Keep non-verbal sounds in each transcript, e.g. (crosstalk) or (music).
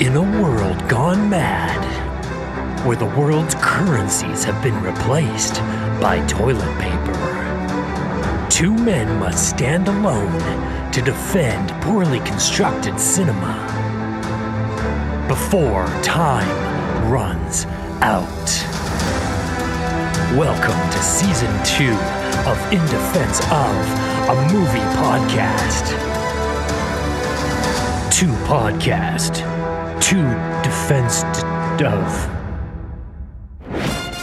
In a world gone mad, where the world's currencies have been replaced by toilet paper, two men must stand alone to defend poorly constructed cinema before time runs out. Welcome to season two of In Defense of a Movie Podcast. Two podcast, two defense Dove.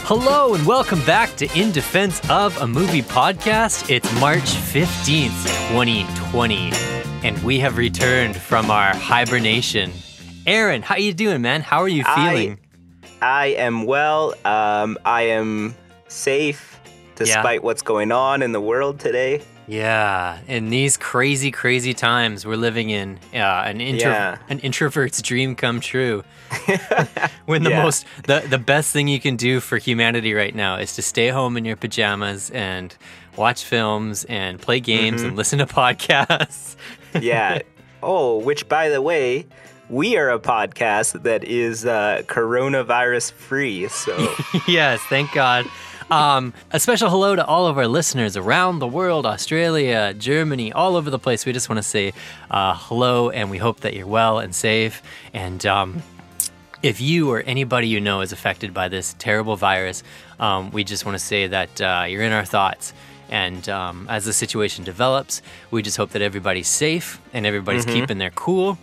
Hello and welcome back to In Defense of a Movie Podcast. It's March 15th, 2020, and we have returned from our hibernation. Aaron, how are you doing, man? How are you feeling? I am well. Um, I am safe despite what's going on in the world today. Yeah, in these crazy, crazy times we're living in, uh, an intro- Yeah. an introvert's dream come true. (laughs) when the Yeah. most, the the best thing you can do for humanity right now is to stay home in your pajamas and watch films and play games Mm-hmm. and listen to podcasts. (laughs) Yeah. oh, which by the way, we are a podcast that is uh, coronavirus free. So (laughs) yes, thank God. Um, a special hello to all of our listeners around the world Australia, Germany, all over the place. We just want to say uh, hello and we hope that you're well and safe. And um, if you or anybody you know is affected by this terrible virus, um, we just want to say that uh, you're in our thoughts. And um, as the situation develops, we just hope that everybody's safe and everybody's keeping their cool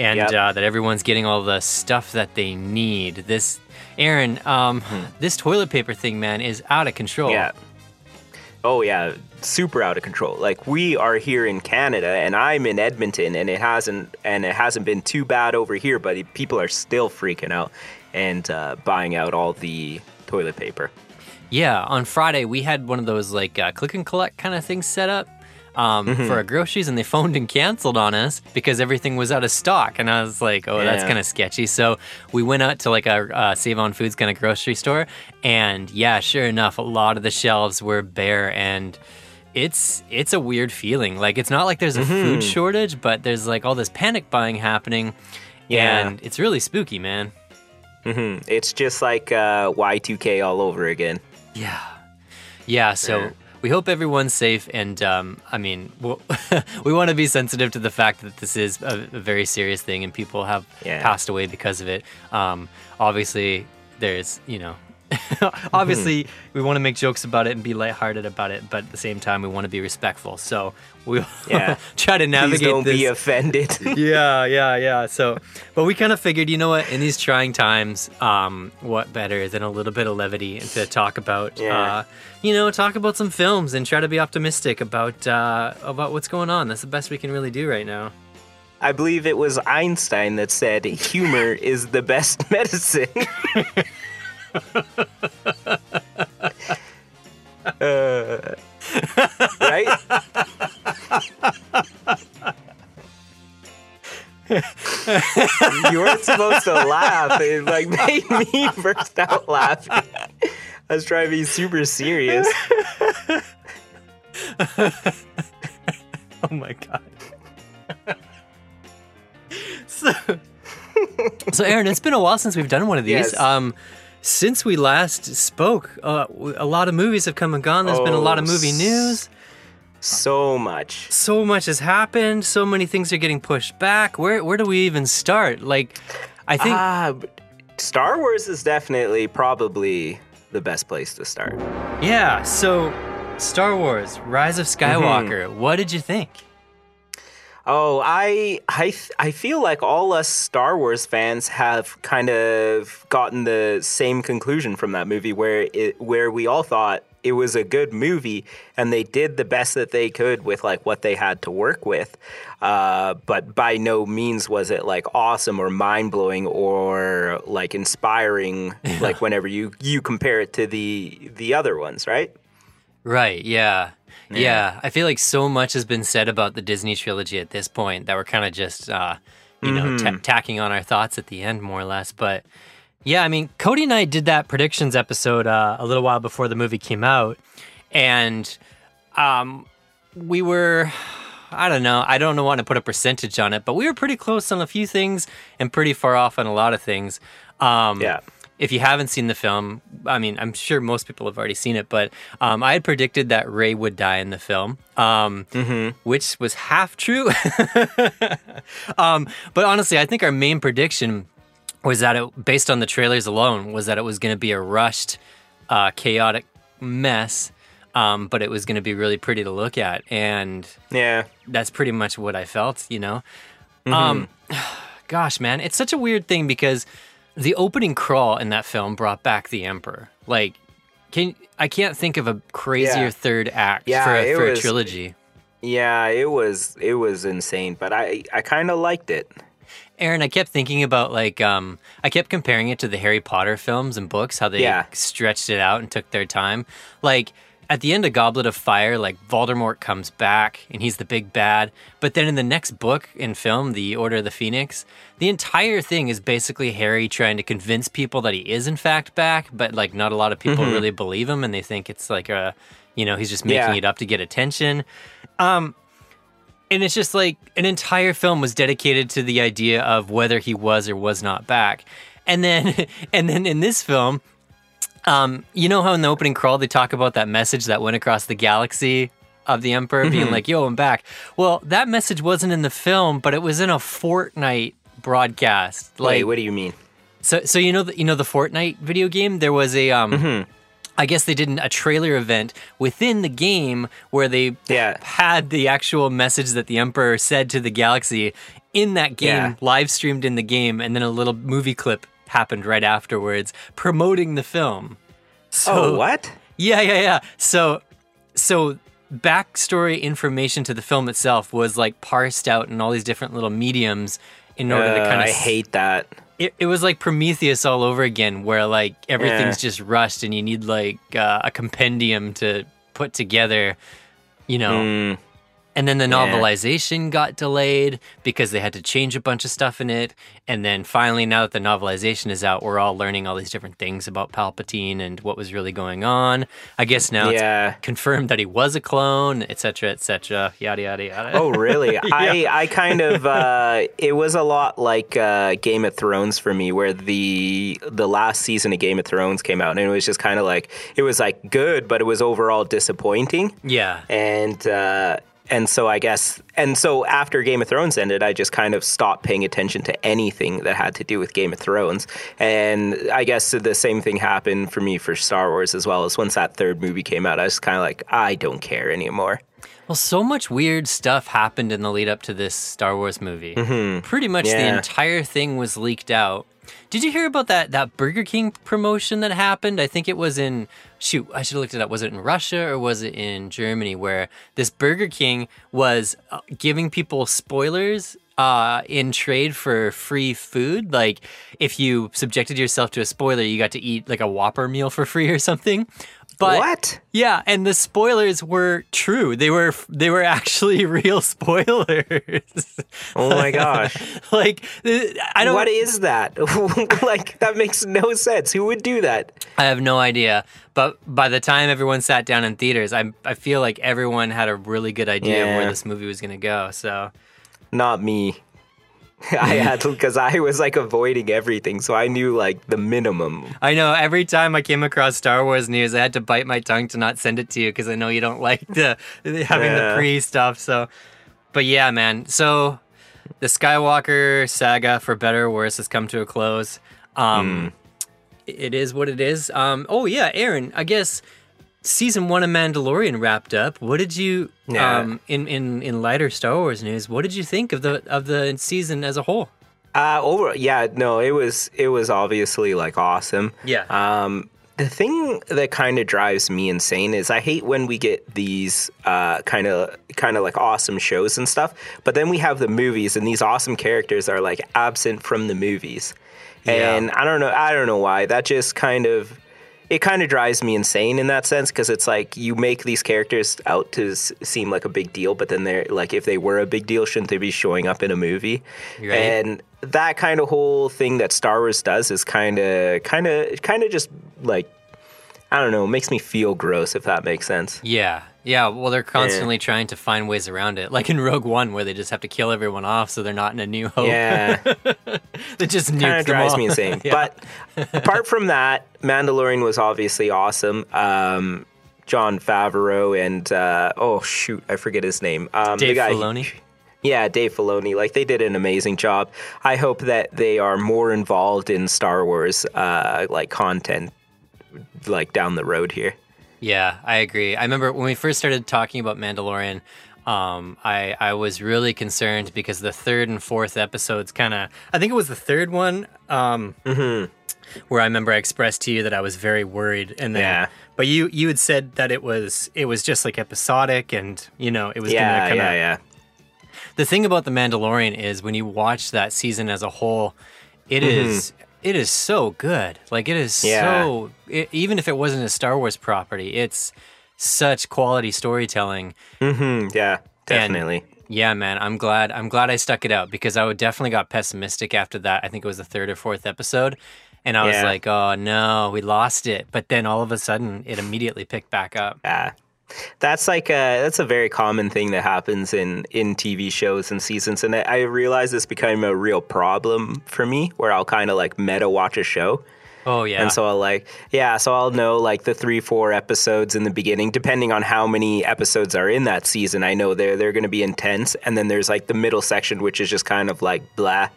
and Yep. uh, that everyone's getting all the stuff that they need. This, Aaron, um, this toilet paper thing, man, is out of control. yeah. Oh yeah, super out of control. Like we are here in Canada and I'm in Edmonton and it hasn't and it hasn't been too bad over here, but people are still freaking out and uh, buying out all the toilet paper. Yeah, on Friday we had one of those like uh, click and collect kind of things set up um, Mm-hmm. for our groceries, and they phoned and canceled on us because everything was out of stock. And I was like, "Oh, that's kind of sketchy." So we went out to like a uh, Save on Foods kind of grocery store, and yeah, sure enough, a lot of the shelves were bare, and it's it's a weird feeling. Like it's not like there's a Mm-hmm. food shortage, but there's like all this panic buying happening, Yeah. and it's really spooky, man. hmm It's just like uh, Y2K all over again. Yeah. Yeah. So Yeah. We hope everyone's safe. And um, I mean, we'll (laughs) we want to be sensitive to the fact that this is a, a very serious thing and people have Yeah. passed away because of it. Um, obviously, there's, you know, (laughs) obviously we want to make jokes about it and be lighthearted about it, but at the same time, we want to be respectful. So we'll (laughs) Yeah. try to Please navigate don't this be offended. (laughs) yeah, yeah, yeah. So, but we kind of figured, you know what, in these trying times, um, what better than a little bit of levity to talk about, Yeah. uh, you know, talk about some films and try to be optimistic about uh, about what's going on. That's the best we can really do right now. I believe it was Einstein that said humor is the best medicine. Uh, right? you weren't supposed to laugh. It like made me (laughs) burst out laughing. I was trying to be super serious. (laughs) Oh my god. (laughs) so, so Aaron, it's been a while since we've done one of these. Yes. Um, since we last spoke, uh, a lot of movies have come and gone. There's been a lot of Oh, movie news. So much. so much has happened. So many things are getting pushed back. Where where do we even start? Like, I think but Star Wars is definitely probably the best place to start. yeah. So, Star Wars: Rise of Skywalker. What did you think? Oh, I I I feel like all us Star Wars fans have kind of gotten the same conclusion from that movie where it where we all thought it was a good movie and they did the best that they could with like what they had to work with. Uh, but by no means was it like awesome or mind blowing or like inspiring like whenever you you compare it to the the other ones, right? Right. Yeah. Yeah. I feel like so much has been said about the Disney trilogy at this point that we're kind of just, uh, you know, ta tacking on our thoughts at the end, more or less. But yeah, I mean, Cody and I did that predictions episode uh, a little while before the movie came out, and um, we were. I don't know. I don't want to put a percentage on it, but we were pretty close on a few things and pretty far off on a lot of things. Um, Yeah. If you haven't seen the film, I mean, I'm sure most people have already seen it, but um, I had predicted that Rey would die in the film, um, which was half true. (laughs) um, but honestly, I think our main prediction was that it, based on the trailers alone, was that it was going to be a rushed, uh, chaotic mess, um, but it was going to be really pretty to look at, and Yeah. that's pretty much what I felt. You know, um, (sighs) gosh, man, it's such a weird thing because the opening crawl in that film brought back the Emperor. Like, can I can't think of a crazier Yeah. third act Yeah, for, a, for a trilogy. Yeah, it was it was insane, but I I kind of liked it. Aaron, I kept thinking about like um I kept comparing it to the Harry Potter films and books, how they Yeah. stretched it out and took their time. Like at the end of Goblet of Fire, like Voldemort comes back and he's the big bad. But then in the next book and film, The Order of the Phoenix, the entire thing is basically Harry trying to convince people that he is in fact back, but like not a lot of people really believe him and they think it's like a you know, he's just making Yeah. it up to get attention. Um and it's just like an entire film was dedicated to the idea of whether he was or was not back and then (laughs) and then in this film um you know how in the opening crawl they talk about that message that went across the galaxy of the emperor Mm-hmm. being like yo i'm back well that message wasn't in the film but it was in a fortnite broadcast like Wait, what do you mean? so, so you know, the, you know the Fortnite video game. There was a, um, Mm-hmm. I guess they did an- a trailer event within the game where they Yeah. had the actual message that the Emperor said to the galaxy in that game, Yeah. live streamed in the game, and then a little movie clip happened right afterwards promoting the film. So, oh, what? yeah, yeah, yeah. So, so backstory information to the film itself was like parsed out in all these different little mediums in order to Uh, kind of I hate that. it, it was like Prometheus all over again, where like everything's Yeah. just rushed and you need like uh, a compendium to put together, you know. Mm, And then the Yeah. novelization got delayed because they had to change a bunch of stuff in it. And then finally, now that the novelization is out, we're all learning all these different things about Palpatine and what was really going on. I guess now Yeah. it's confirmed that he was a clone, etc., cetera, et cetera, yada, yada, yada. Oh, really? (laughs) I I kind of uh, it was a lot like uh, Game of Thrones for me, where the the last season of Game of Thrones came out, and it was just kind of like it was like good, but it was overall disappointing. yeah. and uh, and so I guess and so after Game of Thrones ended, I just kind of stopped paying attention to anything that had to do with Game of Thrones, and I guess the same thing happened for me for Star Wars as well. As once that third movie came out, I was kind of like, I don't care anymore. Well, so much weird stuff happened in the lead up to this Star Wars movie. Pretty much the Mm-hmm. Entire thing was leaked out. Did you hear about that that Burger King promotion that happened? I think it was in shoot, I should have looked it up. Was it in Russia or was it in Germany where this Burger King was uh, giving people spoilers uh, in trade for free food? Like if you subjected yourself to a spoiler, you got to eat like a Whopper meal for free or something. But what? yeah, and the spoilers were true. They were they were actually (laughs) real spoilers. Oh my gosh. (laughs) like I don't What is that? (laughs) like that makes no sense. Who would do that? I have no idea. But by the time everyone sat down in theaters, I I feel like everyone had a really good idea of where this movie was going to go. So Not me. (laughs) I had to because I was like avoiding everything, so I knew like the minimum. I know every time I came across Star Wars news, I had to bite my tongue to not send it to you because I know you don't (laughs) like the having the pre stuff. So, but yeah, man. So the Skywalker saga, for better or worse, has come to a close. Um, It is what it is. Um, oh yeah, Aaron. I guess season one of Mandalorian wrapped up. What did you Yeah. um, in in in lighter Star Wars news? What did you think of the of the season as a whole? Uh, over, yeah, no, it was it was obviously like awesome. Yeah. Um, the thing that kind of drives me insane is I hate when we get these uh, kind of kind of like awesome shows and stuff, but then we have the movies and these awesome characters are like absent from the movies, Yeah. and I don't know I don't know why that just kind of it kind of drives me insane in that sense because it's like you make these characters out to s- seem like a big deal, but then they're like if they were a big deal, shouldn't they be showing up in a movie? Right. And that kind of whole thing that Star Wars does is kind of kind of kind of just like I don't know, makes me feel gross if that makes sense. Yeah, Yeah, well, they're constantly trying to find ways around it. Like in Rogue One, where they just have to kill everyone off so they're not in a new hope. Yeah, (laughs) they just kind of drives me insane. (laughs) Yeah. But apart from that, Mandalorian was obviously awesome. Um, Jon Favreau and uh, oh shoot, I forget his name. Um, the Dave guy, Filoni. Yeah, Dave Filoni. Like they did an amazing job. I hope that they are more involved in Star Wars, uh, like content, like down the road here. Yeah, I agree. I remember when we first started talking about Mandalorian, um, I I was really concerned because the third and fourth episodes kind of. I think it was the third one. Um, Mm-hmm. Where I remember I expressed to you that I was very worried, and then, Yeah. but you you had said that it was it was just like episodic, and you know it was Yeah, gonna kind of yeah, yeah. the thing about the Mandalorian is when you watch that season as a whole, it is it is so good. Like it is Mm-hmm. Yeah. so it, even if it wasn't a Star Wars property, it's such quality storytelling. hmm yeah, definitely. Yeah, man, I'm glad I'm glad I stuck it out because I would definitely got pessimistic after that. I think it was the third or fourth episode. And I was like, "Oh no, we lost it." But then all of a sudden, it immediately picked back up. Yeah. That's like a that's a very common thing that happens in in TV shows and seasons, and I, I realize this becoming a real problem for me, where I'll kind of like meta watch a show, Oh yeah, and so I'll like yeah, so I'll know like the three four episodes in the beginning, depending on how many episodes are in that season. I know they're they're going to be intense, and then there's like the middle section, which is just kind of like blah,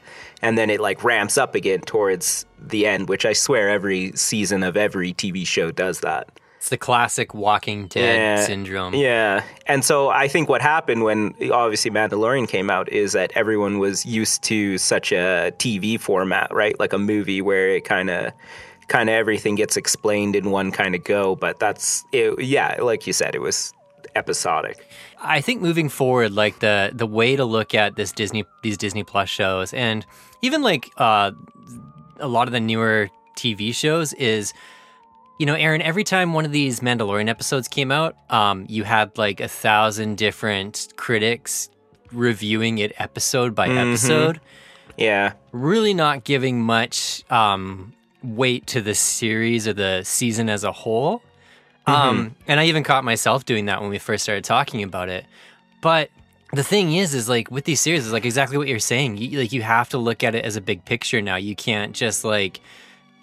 and then it like ramps up again towards the end, which I swear every season of every TV show does that. It's the classic Walking Dead Yeah. syndrome. Yeah. And so I think what happened when obviously Mandalorian came out is that everyone was used to such a TV format, right? Like a movie where it kind of kind of everything gets explained in one kind of go, but that's it, yeah, like you said it was episodic. I think moving forward, like the the way to look at this Disney these Disney Plus shows, and even like uh, a lot of the newer TV shows, is you know, Aaron. Every time one of these Mandalorian episodes came out, um, you had like a thousand different critics reviewing it episode by episode, Yeah. really not giving much um, weight to the series or the season as a whole. Um, and I even caught myself doing that when we first started talking about it. But the thing is, is like with these series, is like exactly what you're saying. You, like you have to look at it as a big picture now. You can't just like,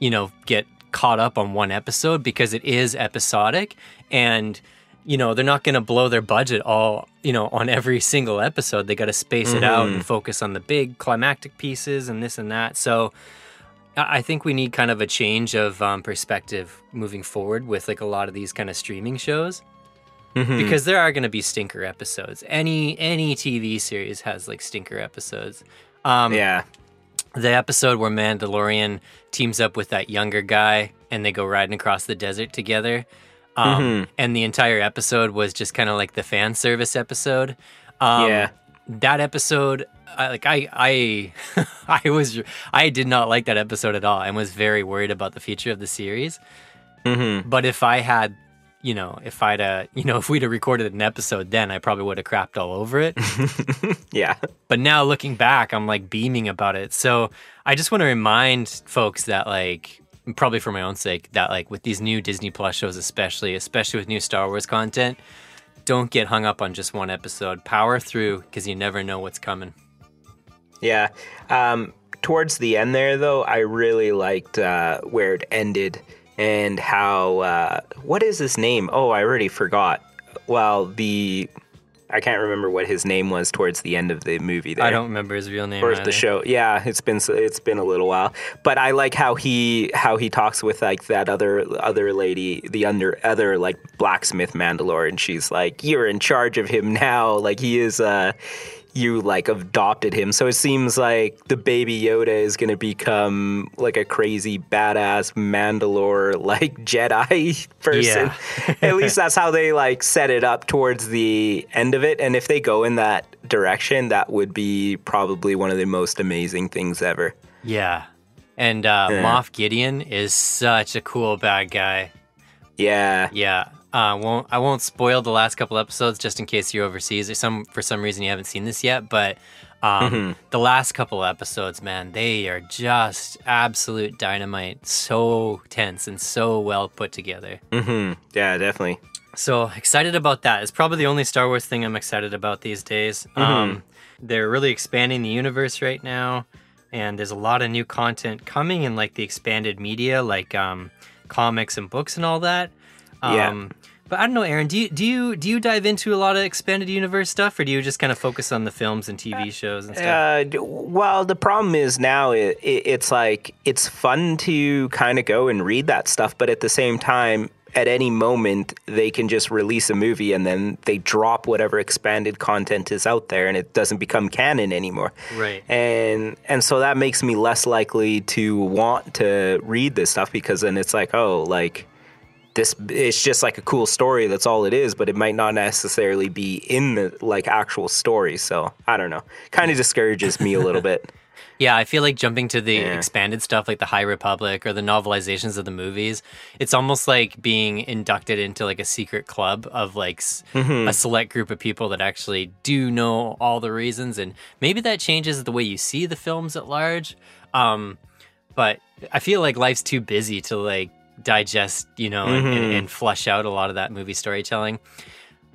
you know, get caught up on one episode because it is episodic and you know they're not going to blow their budget all you know on every single episode they got to space it out and focus on the big climactic pieces and this and that so I think we need kind of a change of um, perspective moving forward with like a lot of these kind of streaming shows because there are going to be stinker episodes. Any any TV series has like stinker episodes. Um, Yeah. The episode where Mandalorian teams up with that younger guy and they go riding across the desert together. Um, And the entire episode was just kind of like the fan service episode. Um, Yeah. That episode, I, like I, I, (laughs) I was, I did not like that episode at all, and was very worried about the future of the series. Mm-hmm. But if I had, you know, if I'd, uh, you know, (laughs) if we'd have recorded an episode then, I probably would have crapped all over it. (laughs) Yeah. But now looking back, I'm like beaming about it. So I just want to remind folks that like probably for my own sake that like with these new Disney Plus shows especially, especially with new Star Wars content, don't get hung up on just one episode. Power through because you never know what's coming. Yeah. Um, towards the end there, though, I really liked uh, where it ended and how. Uh, what is his name? Oh, I already forgot. Well, the. I can't remember what his name was towards the end of the movie. There. I don't remember his real name. or either. the show. Yeah, it's been it's been a little while, but I like how he how he talks with like that other other lady, the under other like blacksmith Mandalore, and she's like, "You're in charge of him now." Like he is uh you like adopted him. So it seems like the baby Yoda is going to become like a crazy badass Mandalore (laughs) like Jedi (laughs) person. At least that's how they like set it up towards the end of it. And if they go in that direction, that would be probably one of the most amazing things ever. Yeah. And uh, Moff Gideon is such a cool bad guy. Yeah. Yeah. Uh, won't I won't spoil the last couple episodes just in case you're overseas or some for some reason you haven't seen this yet. But um, the last couple episodes, man, they are just absolute dynamite. So tense and so well put together. hmm Yeah, definitely. So excited about that. It's probably the only Star Wars thing I'm excited about these days. Um, they're really expanding the universe right now, and there's a lot of new content coming in like the expanded media, like um, comics and books and all that. Yeah. Um, but I don't know, Aaron. Do you do you do you dive into a lot of expanded universe stuff, or do you just kind of focus on the films and TV shows and stuff? Uh, well, the problem is now it, it, it's like it's fun to kind of go and read that stuff, but at the same time, at any moment they can just release a movie and then they drop whatever expanded content is out there, and it doesn't become canon anymore. Right. And and so that makes me less likely to want to read this stuff because then it's like, oh, like this it's just like a cool story that's all it is but it might not necessarily be in the like actual story so i don't know kind of discourages me a little bit (laughs) Yeah, I feel like jumping to the Yeah. expanded stuff like the High Republic or the novelizations of the movies, it's almost like being inducted into like a secret club of like Mm-hmm. a select group of people that actually do know all the reasons and maybe that changes the way you see the films at large. Um but I feel like life's too busy to like digest, you know, and, and, and flush out a lot of that movie storytelling.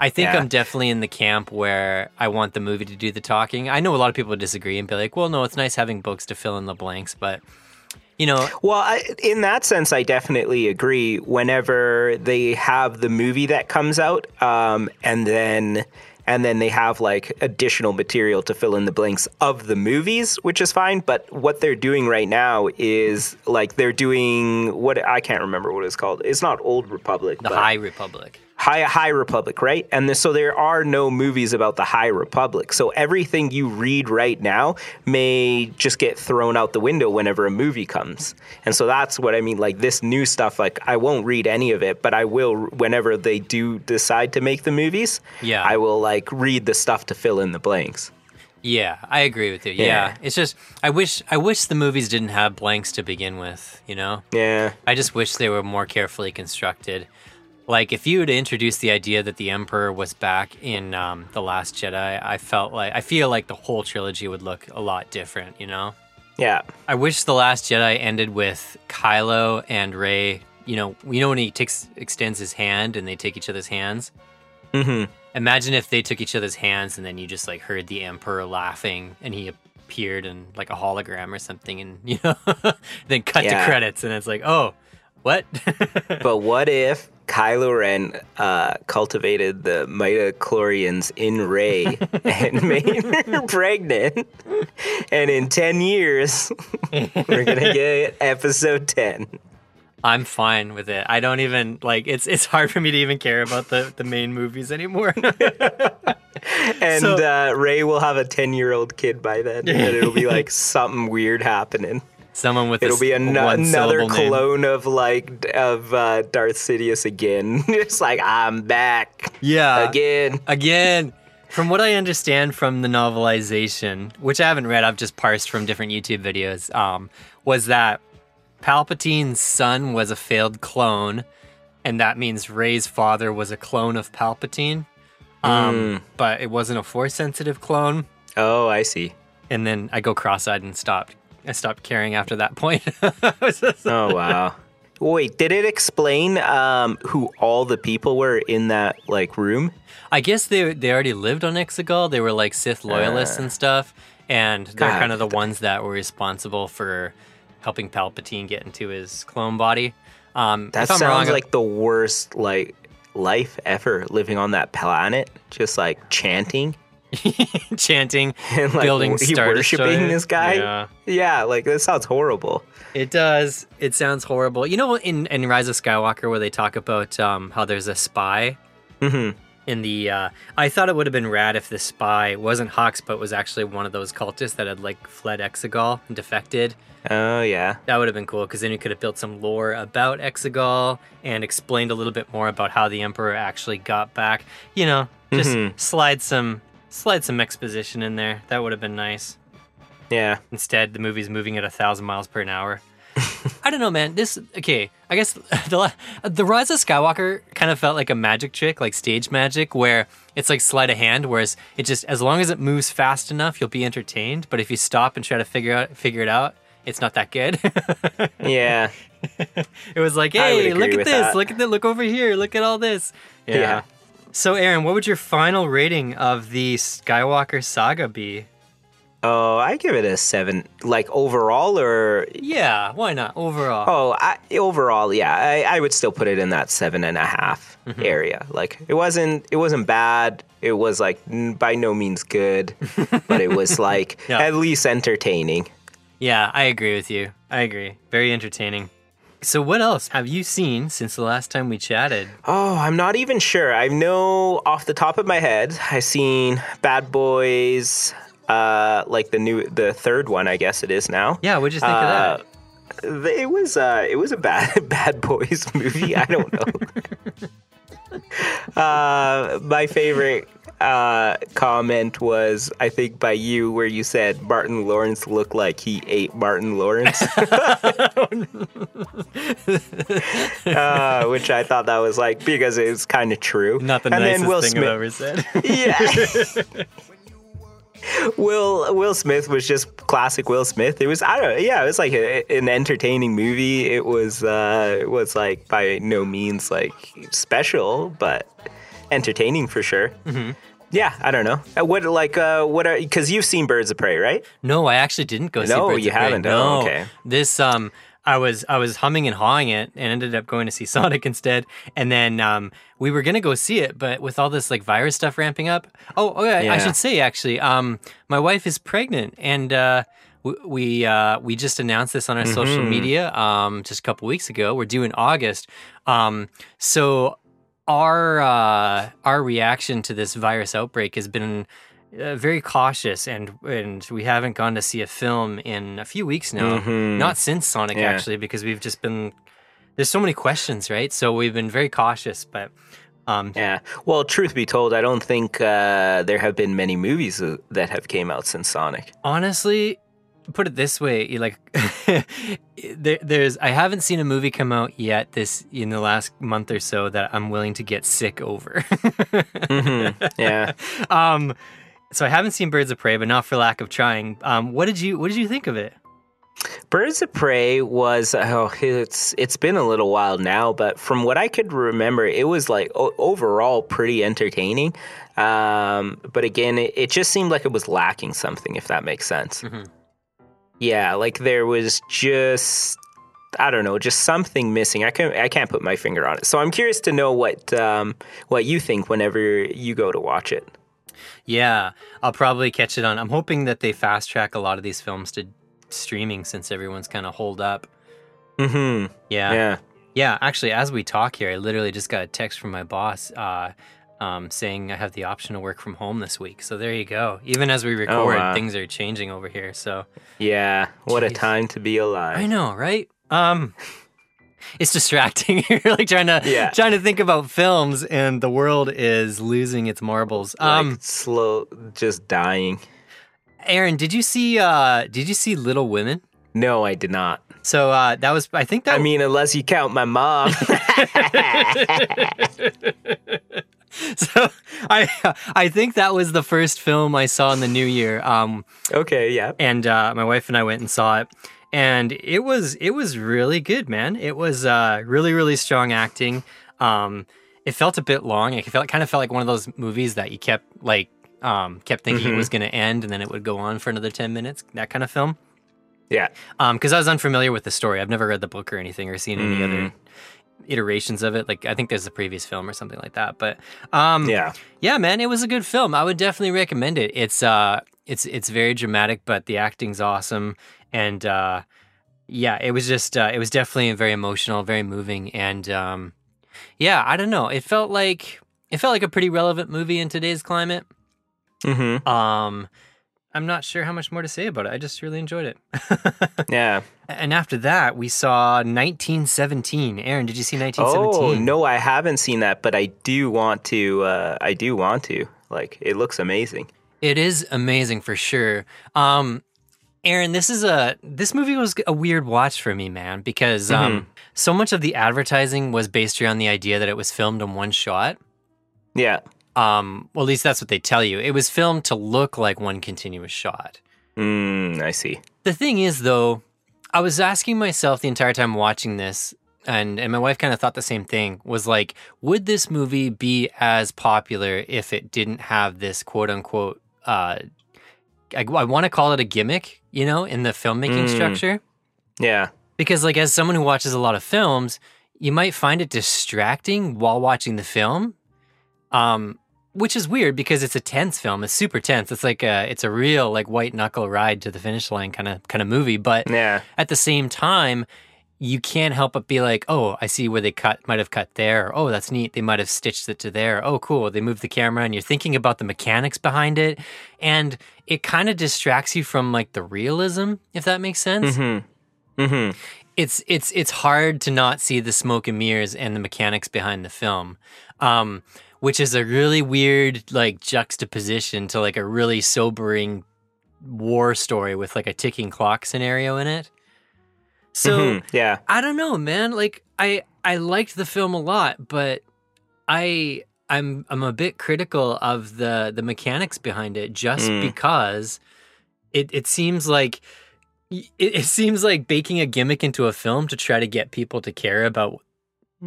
I think Yeah. I'm definitely in the camp where I want the movie to do the talking. I know a lot of people disagree and be like, well, no, it's nice having books to fill in the blanks, but you know, well I, in that sense i definitely agree whenever they have the movie that comes out um, and then and then they have like additional material to fill in the blanks of the movies which is fine but what they're doing right now is like they're doing what i can't remember what it's called it's not old republic the High Republic. High High Republic, right? And this, so there are no movies about the High Republic. So everything you read right now may just get thrown out the window whenever a movie comes. And so that's what I mean. Like this new stuff, like I won't read any of it, but I will whenever they do decide to make the movies. Yeah. I will like read the stuff to fill in the blanks. Yeah, I agree with you. Yeah. Yeah. It's just I wish I wish the movies didn't have blanks to begin with, you know? Yeah. I just wish they were more carefully constructed. Like if you had introduced the idea that the Emperor was back in um, the Last Jedi, I felt like I feel like the whole trilogy would look a lot different. You know, Yeah. I wish the Last Jedi ended with Kylo and Rey. You know, you know when he takes extends his hand and they take each other's hands. mm-hmm. Imagine if they took each other's hands and then you just like heard the Emperor laughing and he appeared in like a hologram or something, and (laughs) you know, (laughs) then cut Yeah. to credits and it's like, oh, what? (laughs) But what if Kylo Ren uh, cultivated the midichlorians in Rey and (laughs) made her pregnant? And in 10 years, (laughs) we're going to get episode 10. I'm fine with it. I don't even like it's it's hard for me to even care about the the main movies anymore. (laughs) And So- uh, Rey will have a 10 year old kid by then. And it'll be like something weird happening. Someone with a It'll be an- another syllable name. clone of like of uh, Darth Sidious again. (laughs) it's like, I'm back Yeah, again. again. (laughs) From what I understand from the novelization, which I haven't read, I've just parsed from different YouTube videos, um, was that Palpatine's son was a failed clone, and that means Rey's father was a clone of Palpatine. Um, But it wasn't a force sensitive clone. Oh, I see. And then I go cross eyed and stopped. I stopped caring after that point. (laughs) Oh wow. Wait, did it explain um, who all the people were in that like room? I guess they they already lived on Exegol. They were like Sith loyalists and stuff, and they're God. kind of the ones that were responsible for helping Palpatine get into his clone body. Um, That sounds wrong, like the worst like life ever living on that planet, just like chanting (laughs) chanting, (laughs) and like building wo- Star worshiping Destroyers. this guy. Yeah. Yeah, like that sounds horrible. It does. It sounds horrible. You know, in in Rise of Skywalker, where they talk about um, how there's a spy Mhm. in the. Uh, I thought it would have been rad if the spy wasn't Hux, but was actually one of those cultists that had like fled Exegol and defected. Oh yeah. That would have been cool because then you could have built some lore about Exegol and explained a little bit more about how the Emperor actually got back. You know, just Mhm. slide some slide some exposition in there. That would have been nice. Yeah. Instead, the movie's moving at a thousand miles per hour. (laughs) I don't know, man. This okay. I guess (laughs) the the Rise of Skywalker kind of felt like a magic trick, like stage magic, where it's like sleight of hand. Whereas it just as long as it moves fast enough, you'll be entertained. But if you stop and try to figure out figure it out, it's not that good. (laughs) Yeah. it was like, hey, look at this, that. look at that, look over here, look at all this. Yeah. Yeah. So, Aaron, what would your final rating of the Skywalker saga be? Oh, I give it a seven. Like overall, or Yeah, why not? Overall. oh, I, overall, yeah, I, I would still put it in that seven and a half Mm-hmm. area. Like it wasn't, it wasn't bad. It was like n- by no means good, (laughs) but it was like Yeah. at least entertaining. Yeah, I agree with you. I agree. Very entertaining. So, what else have you seen since the last time we chatted? Oh, I'm not even sure. I know off the top of my head, I've seen Bad Boys, uh, like the new, the third one, I guess it is now. Yeah, what'd you think of that? Uh, It was uh, it was a bad (laughs) Bad Boys movie. I don't know. (laughs) uh, my favorite uh, comment was I think by you where you said Martin Lawrence looked like he ate Martin Lawrence, (laughs) uh, which I thought that was like because it was kind of true. Not the and nicest then Will thing Smith, I've ever said. yeah. (laughs) Will Will Smith was just classic Will Smith. It was I don't know, yeah, it was like a, an entertaining movie. It was uh it was like by no means like special, but entertaining for sure. Mm-hmm. Yeah, I don't know. Uh, What like uh what are because you've seen Birds of Prey, right? No, I actually didn't go see No, Birds you of Prey. haven't? Oh, No, okay. This um, I was I was humming and hawing it, and ended up going to see (laughs) Sonic instead. And then um, we were gonna go see it, but with all this like virus stuff ramping up. Oh. I Yeah. I should say actually, um, my wife is pregnant, and uh, we we, uh, we just announced this on our social Mm-hmm. media um, just a couple weeks ago. We're due in August. Um, so our uh, our reaction to this virus outbreak has been uh, very cautious, and and we haven't gone to see a film in a few weeks now. Not since Sonic, Mm-hmm. Yeah. actually, because we've just been there's so many questions, right? So we've been very cautious, but. Um, Yeah. Well, truth be told, I don't think uh, there have been many movies uh, that have came out since Sonic. honestly put it this way like (laughs) there, there's i haven't seen a movie come out yet this in the last month or so that i'm willing to get sick over Yeah. (laughs) um so i haven't seen birds of prey but not for lack of trying um what did you what did you think of it Birds of Prey was oh it's it's been a little while now, but from what I could remember, it was like o- overall pretty entertaining. Um, but again, it, it just seemed like it was lacking something, if that makes sense. Yeah, like there was just I don't know, just something missing. I can't I can't put my finger on it. So I'm curious to know what um, what you think whenever you go to watch it. yeah i'll probably catch it on i'm hoping that they fast track a lot of these films to streaming since everyone's kind of holed up Mm-hmm. yeah Yeah. Yeah, actually, as we talk here, I literally just got a text from my boss uh, um, saying I have the option to work from home this week. So there you go. Even as we record, wow. things are changing over here. So Yeah. What a time to be alive. I know, right? Um, it's distracting. (laughs) You're like trying to Yeah. trying to think about films, and the world is losing its marbles. Like Um, slow, just dying. Aaron, did you see uh, Did you see Little Women? No, I did not. So uh, that was, I think that I mean, unless you count my mom. (laughs) (laughs) (laughs) so I I think that was the first film I saw in the new year. Um, okay, yeah. and uh, my wife and I went and saw it, and it was it was really good, man. It was uh, really really strong acting. Um, it felt a bit long. It felt kind of felt like one of those movies that you kept like um, kept thinking it was going to end, and then it would go on for another ten minutes. That kind of film. Yeah. Because I was unfamiliar with the story. I've never read the book or anything or seen any Mm. other iterations of it. Like I think there's a previous film or something like that. But um, Yeah. yeah, man, it was a good film. I would definitely recommend it. It's uh it's it's very dramatic, but the acting's awesome and uh yeah, it was just uh, it was definitely very emotional, very moving and um yeah, I don't know. It felt like it felt like a pretty relevant movie in today's climate. Mm-hmm. Um I'm not sure how much more to say about it. I just really enjoyed it. (laughs) Yeah. and after that, we saw 1917. Aaron, did you see 1917? Oh no, I haven't seen that, but I do want to. Uh, I do want to. Like, it looks amazing. It is amazing for sure. Um, Aaron, this is a this movie was a weird watch for me, man, because um, so much of the advertising was based around the idea that it was filmed in one shot. Yeah. Um, well, at least that's what they tell you. It was filmed to look like one continuous shot. Mm, I see. The thing is, though, I was asking myself the entire time watching this, and and my wife kind of thought the same thing. Was like, would this movie be as popular if it didn't have this quote unquote? Uh, I, I want to call it a gimmick, you know, in the filmmaking Mm. structure. Yeah. Because, like, as someone who watches a lot of films, you might find it distracting while watching the film, um, which is weird because it's a tense film. It's super tense. It's like a, it's a real like white knuckle ride to the finish line kind of kind of movie. But Yeah. at the same time, you can't help but be like, oh, I see where they cut, might have cut there. Or, oh, that's neat. They might have stitched it to there. Oh, cool. They moved the camera, and you're thinking about the mechanics behind it, and it kind of distracts you from like the realism, if that makes sense Mm-hmm. Mm-hmm. it's it's it's hard to not see the smoke and mirrors and the mechanics behind the film um which is a really weird like juxtaposition to like a really sobering war story with like a ticking clock scenario in it so Mhm. Yeah. I don't know, man. Like I I liked the film a lot, but I I'm I'm a bit critical of the the mechanics behind it just Mm. because it it seems like it, it seems like baking a gimmick into a film to try to get people to care about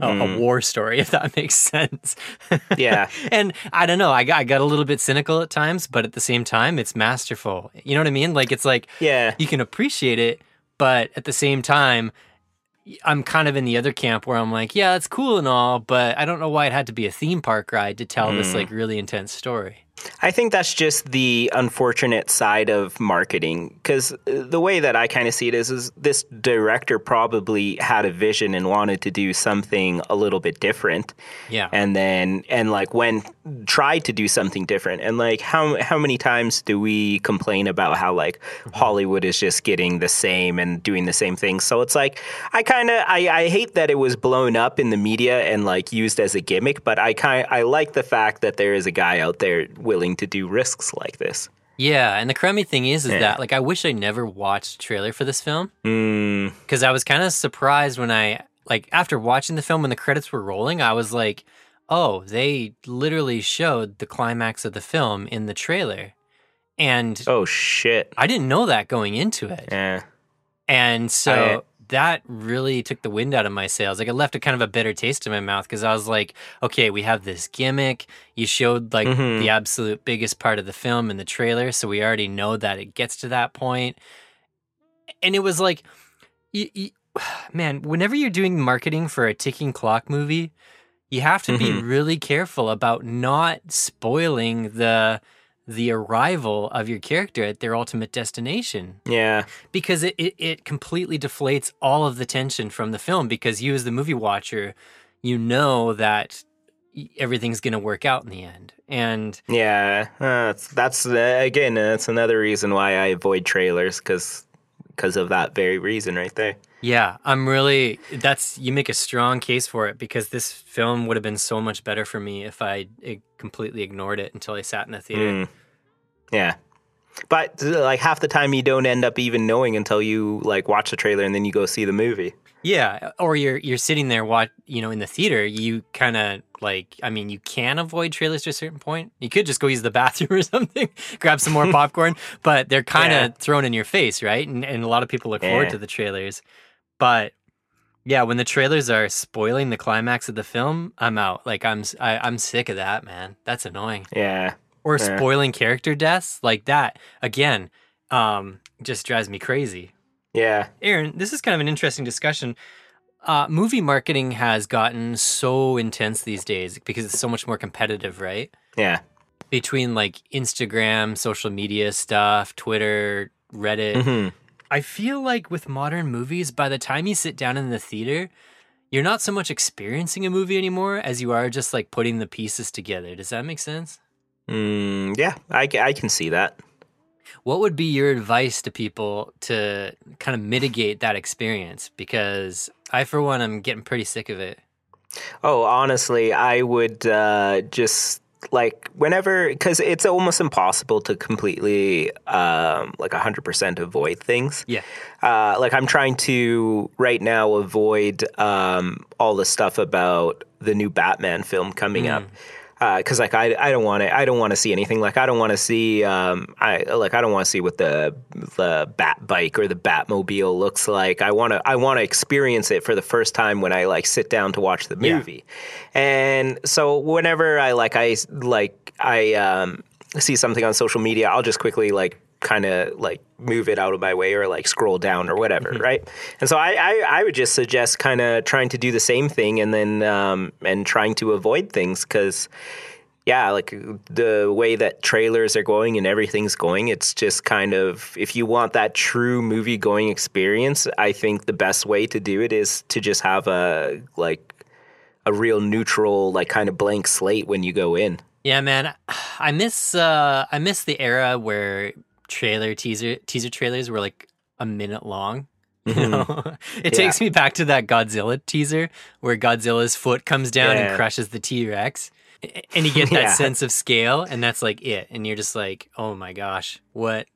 a, a Mm. war story, (laughs) if that makes sense. Yeah. (laughs) and I don't know, I got, I got a little bit cynical at times, but at the same time, it's masterful. You know what I mean? Like it's like Yeah. you can appreciate it, but at the same time, I'm kind of in the other camp where I'm like, yeah, it's cool and all, but I don't know why it had to be a theme park ride to tell this like really intense story. I think that's just the unfortunate side of marketing because uh, the way that I kind of see it is, is this director probably had a vision and wanted to do something a little bit different. Yeah. And then, and like when tried to do something different. And like, how, how many times do we complain about how like mm-hmm. Hollywood is just getting the same and doing the same thing? So it's like, I kind of, I, I hate that it was blown up in the media and like used as a gimmick, but I kind I like the fact that there is a guy out there willing to do risks like this. Yeah, and the crummy thing is, is Yeah. that like I wish I never watched a trailer for this film Mm, because I was kind of surprised when I like after watching the film when the credits were rolling, I was like, oh, they literally showed the climax of the film in the trailer, and oh shit. I didn't know that going into it. Yeah. And so that really took the wind out of my sails. Like it left a kind of a bitter taste in my mouth because I was like, okay, we have this gimmick. You showed like Mhm. the absolute biggest part of the film in the trailer, so we already know that it gets to that point. And it was like, (sighs) man, whenever you're doing marketing for a ticking clock movie, you have to be Mhm. really careful about not spoiling the the arrival of your character at their ultimate destination Yeah. because it, it, it completely deflates all of the tension from the film because you as the movie watcher you know that everything's going to work out in the end and Yeah. Uh, that's, that's uh, again, that's another reason why I avoid trailers because because of that very reason right there. yeah i'm really that's you make a strong case for it because this film would have been so much better for me if i eh, completely ignored it until i sat in the theater Mm. Yeah. But uh, like half the time you don't end up even knowing until you like watch the trailer and then you go see the movie. Yeah, or you're you're sitting there watch, you know, in the theater, you kind of like I mean, you can avoid trailers to a certain point. You could just go use the bathroom (laughs) or something, grab some more (laughs) popcorn, but they're kind of Yeah. thrown in your face, right? And and a lot of people look forward to the trailers. But yeah, when the trailers are spoiling the climax of the film, I'm out. Like I'm s- I, am sick of that, man. That's annoying. Yeah. Or Yeah. spoiling character deaths like that. Again, um just drives me crazy. Yeah. Aaron, this is kind of an interesting discussion. Uh, movie marketing has gotten so intense these days because it's so much more competitive, right? Yeah. Between like Instagram, social media stuff, Twitter, Reddit. hmm I feel like with modern movies, by the time you sit down in the theater, you're not so much experiencing a movie anymore as you are just like putting the pieces together. Does that make sense? Mm, yeah. I, I can see that. What would be your advice to people to kind of mitigate that experience? Because I, for one, am getting pretty sick of it. Oh, honestly, I would uh, just like whenever because it's almost impossible to completely um, like 100% avoid things. Yeah. Uh, like I'm trying to right now avoid um, all the stuff about the new Batman film coming up. Because like I, I don't want to I don't want to see anything. Like I don't want to see um I like I don't want to see what the the bat bike or the Batmobile looks like. I want to I want to experience it for the first time when I like sit down to watch the Yeah. movie. And so whenever I like I like I um see something on social media I'll just quickly like kind of like move it out of my way or like scroll down or whatever right and so I, I i would just suggest kind of trying to do the same thing and then um and trying to avoid things because yeah like the way that trailers are going and everything's going it's just kind of if you want that true movie going experience i think the best way to do it is to just have a like a real neutral like kind of blank slate when you go in Yeah, man. (sighs) I miss uh I miss the era where trailer teaser teaser trailers were like a minute long. You know? (laughs) it takes me back to that Godzilla teaser where Godzilla's foot comes down and crushes the T-Rex. And you get (laughs) that Yeah. sense of scale and that's like it. And you're just like, "Oh my gosh, what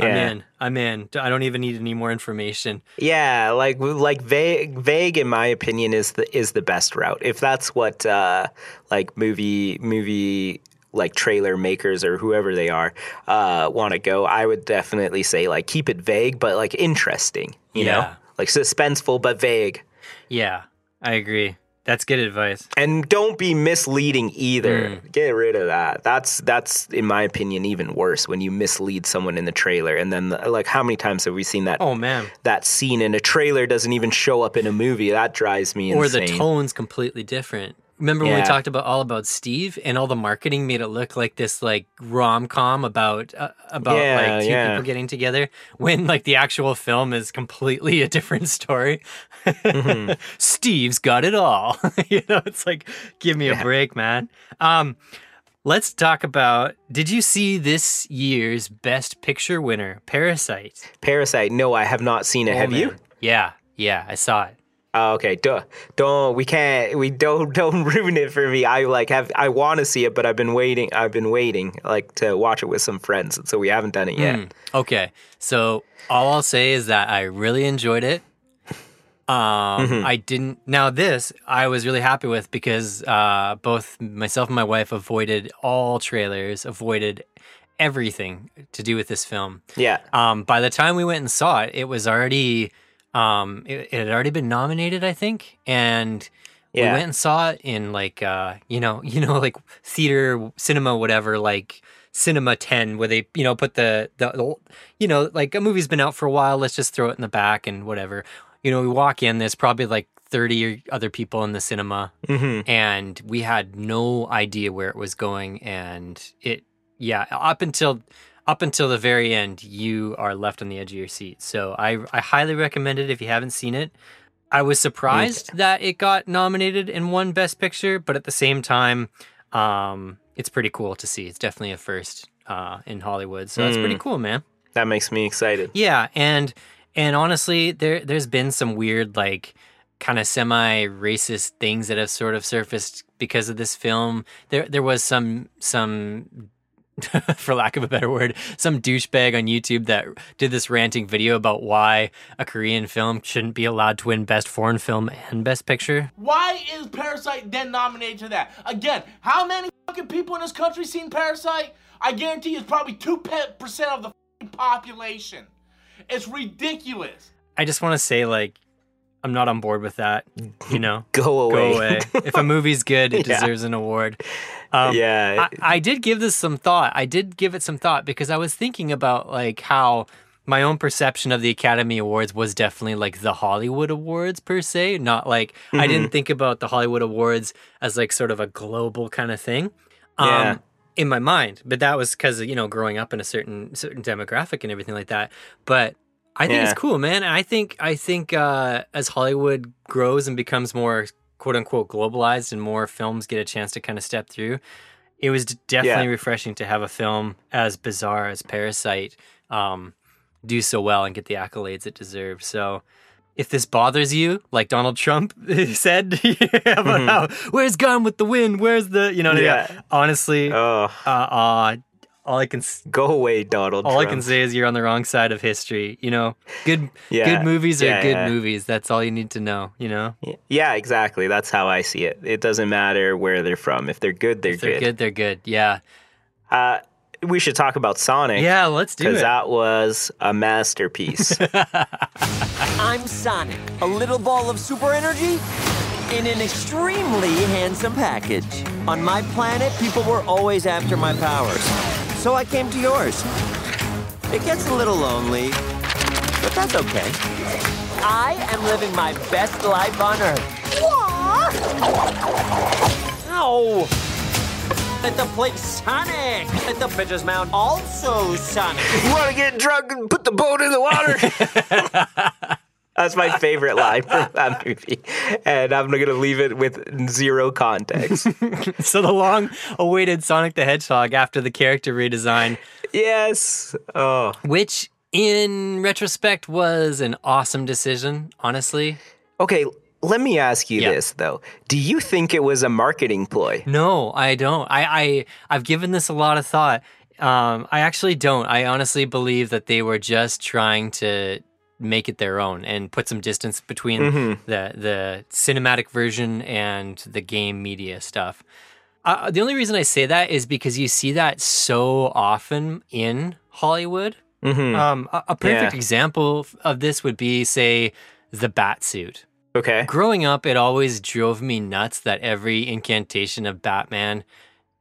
I'm in. I'm in. I don't even need any more information." Yeah, like like vague, vague in my opinion is the is the best route. If that's what uh, like movie movie like trailer makers or whoever they are uh, want to go, I would definitely say like keep it vague but like interesting. You know, like suspenseful but vague, Yeah, I agree. That's good advice. and don't be misleading either. Mm. Get rid of that. That's that's in my opinion even worse when you mislead someone in the trailer, and then like how many times have we seen that? Oh man. that scene in a trailer doesn't even show up in a movie. That drives me or insane. Or the tone's completely different. Remember when we talked about all about Steve and all the marketing made it look like this like rom com about uh, about Yeah, like two yeah. people getting together when like the actual film is completely (laughs) a different story. Mm-hmm. (laughs) Steve's got it all. (laughs) you know, it's like give me a break, man. Um, let's talk about. Did you see this year's Best Picture winner, Parasite? Parasite. No, I have not seen it. Oh, have you? Yeah, yeah, I saw it. Oh, okay. Duh. Don't. We can't. We don't. (laughs) Don't ruin it for me. I like have. I want to see it, but I've been waiting. I've been waiting like to watch it with some friends, and so we haven't done it yet. Mm, okay. So all I'll say is that I really enjoyed it. Um, Mm-hmm. I didn't. Now this I was really happy with because uh, both myself and my wife avoided all trailers, avoided everything to do with this film. Yeah. Um, by the time we went and saw it, it was already um, it, it had already been nominated, I think, and we went and saw it in like uh, you know, (laughs) you know, like theater, cinema, whatever, like cinema 10 where they you know put the, the the you know like a movie's been out for a while let's just throw it in the back and whatever you know we walk in there's probably like 30 other people in the cinema Mm-hmm. and we had no idea where it was going and it yeah up until up until the very end you are left on the edge of your seat. So i i highly recommend it if you haven't seen it. I was surprised that it got nominated and won best picture but at the same time um it's pretty cool to see. It's definitely a first uh in hollywood. So that's pretty cool man. That makes me excited. yeah, and and honestly, there there's been some weird like kind of semi-racist things that have sort of surfaced because of this film. There there was some some (laughs) for lack of a better word, some douchebag on YouTube that did this ranting video about why a Korean film shouldn't be allowed to win best foreign film and best picture. Why is Parasite then nominated to that? Again, how many fucking people in this country seen Parasite? I guarantee it's probably 2% of the population. It's ridiculous. I just want to say like I'm not on board with that, you know. (laughs) Go away. Go away. if a movie's good, it (laughs) Yeah. deserves an award. Um, yeah. I, I did give this some thought. I did give it some thought because I was thinking about like how my own perception of the Academy Awards was definitely like the Hollywood Awards per se, not like I didn't think about the Hollywood Awards as like sort of a global kind of thing. Um, Yeah. in my mind, but that was because you know growing up in a certain certain demographic and everything like that. But I think Yeah. it's cool, man. And I think I think uh, as Hollywood grows and becomes more quote unquote globalized and more films get a chance to kind of step through, it was definitely Yeah. refreshing to have a film as bizarre as Parasite um, do so well and get the accolades it deserves. So. If this bothers you, like Donald Trump (laughs) said (laughs) about how, where's Gone with the Wind? Where's the, you know, what I mean? Mm-hmm. Yeah. honestly, oh. uh, uh, all I can Go away, Donald. all I can say is you're on the wrong side of history. You know, good Yeah. good movies are Yeah, good yeah. movies. That's all you need to know. You know, Yeah, exactly. That's how I see it. It doesn't matter where they're from. If they're good, they're, if they're good. good, they're good. Yeah, Uh, we should talk about Sonic. yeah. Let's do it. Because that was a masterpiece. (laughs) I'm Sonic, a little ball of super energy in an extremely handsome package. On my planet, people were always after my powers, so I came to yours. It gets a little lonely, but that's okay. I am living my best life on Earth. Ow! Let the plate Sonic! Let the pitcher's mound also Sonic! You Want to get drunk and put the boat in the water? (laughs) That's my favorite line from that (laughs) movie. And I'm going to leave it with zero context. (laughs) so the long-awaited Sonic the Hedgehog after the character redesign, yes. Oh. which in retrospect was an awesome decision. Honestly, Okay, let me ask you Yeah. this, though. Do you think it was a marketing ploy? No, I don't. I, I I've given this a lot of thought. Um, I actually don't. I honestly believe that they were just trying to make it their own and put some distance between the the cinematic version and the game media stuff. Uh, the only reason I say that is because you see that so often in Hollywood. Um, a, a perfect Yeah. example of this would be, say, the bat suit. Okay. Growing up, it always drove me nuts that every incantation of Batman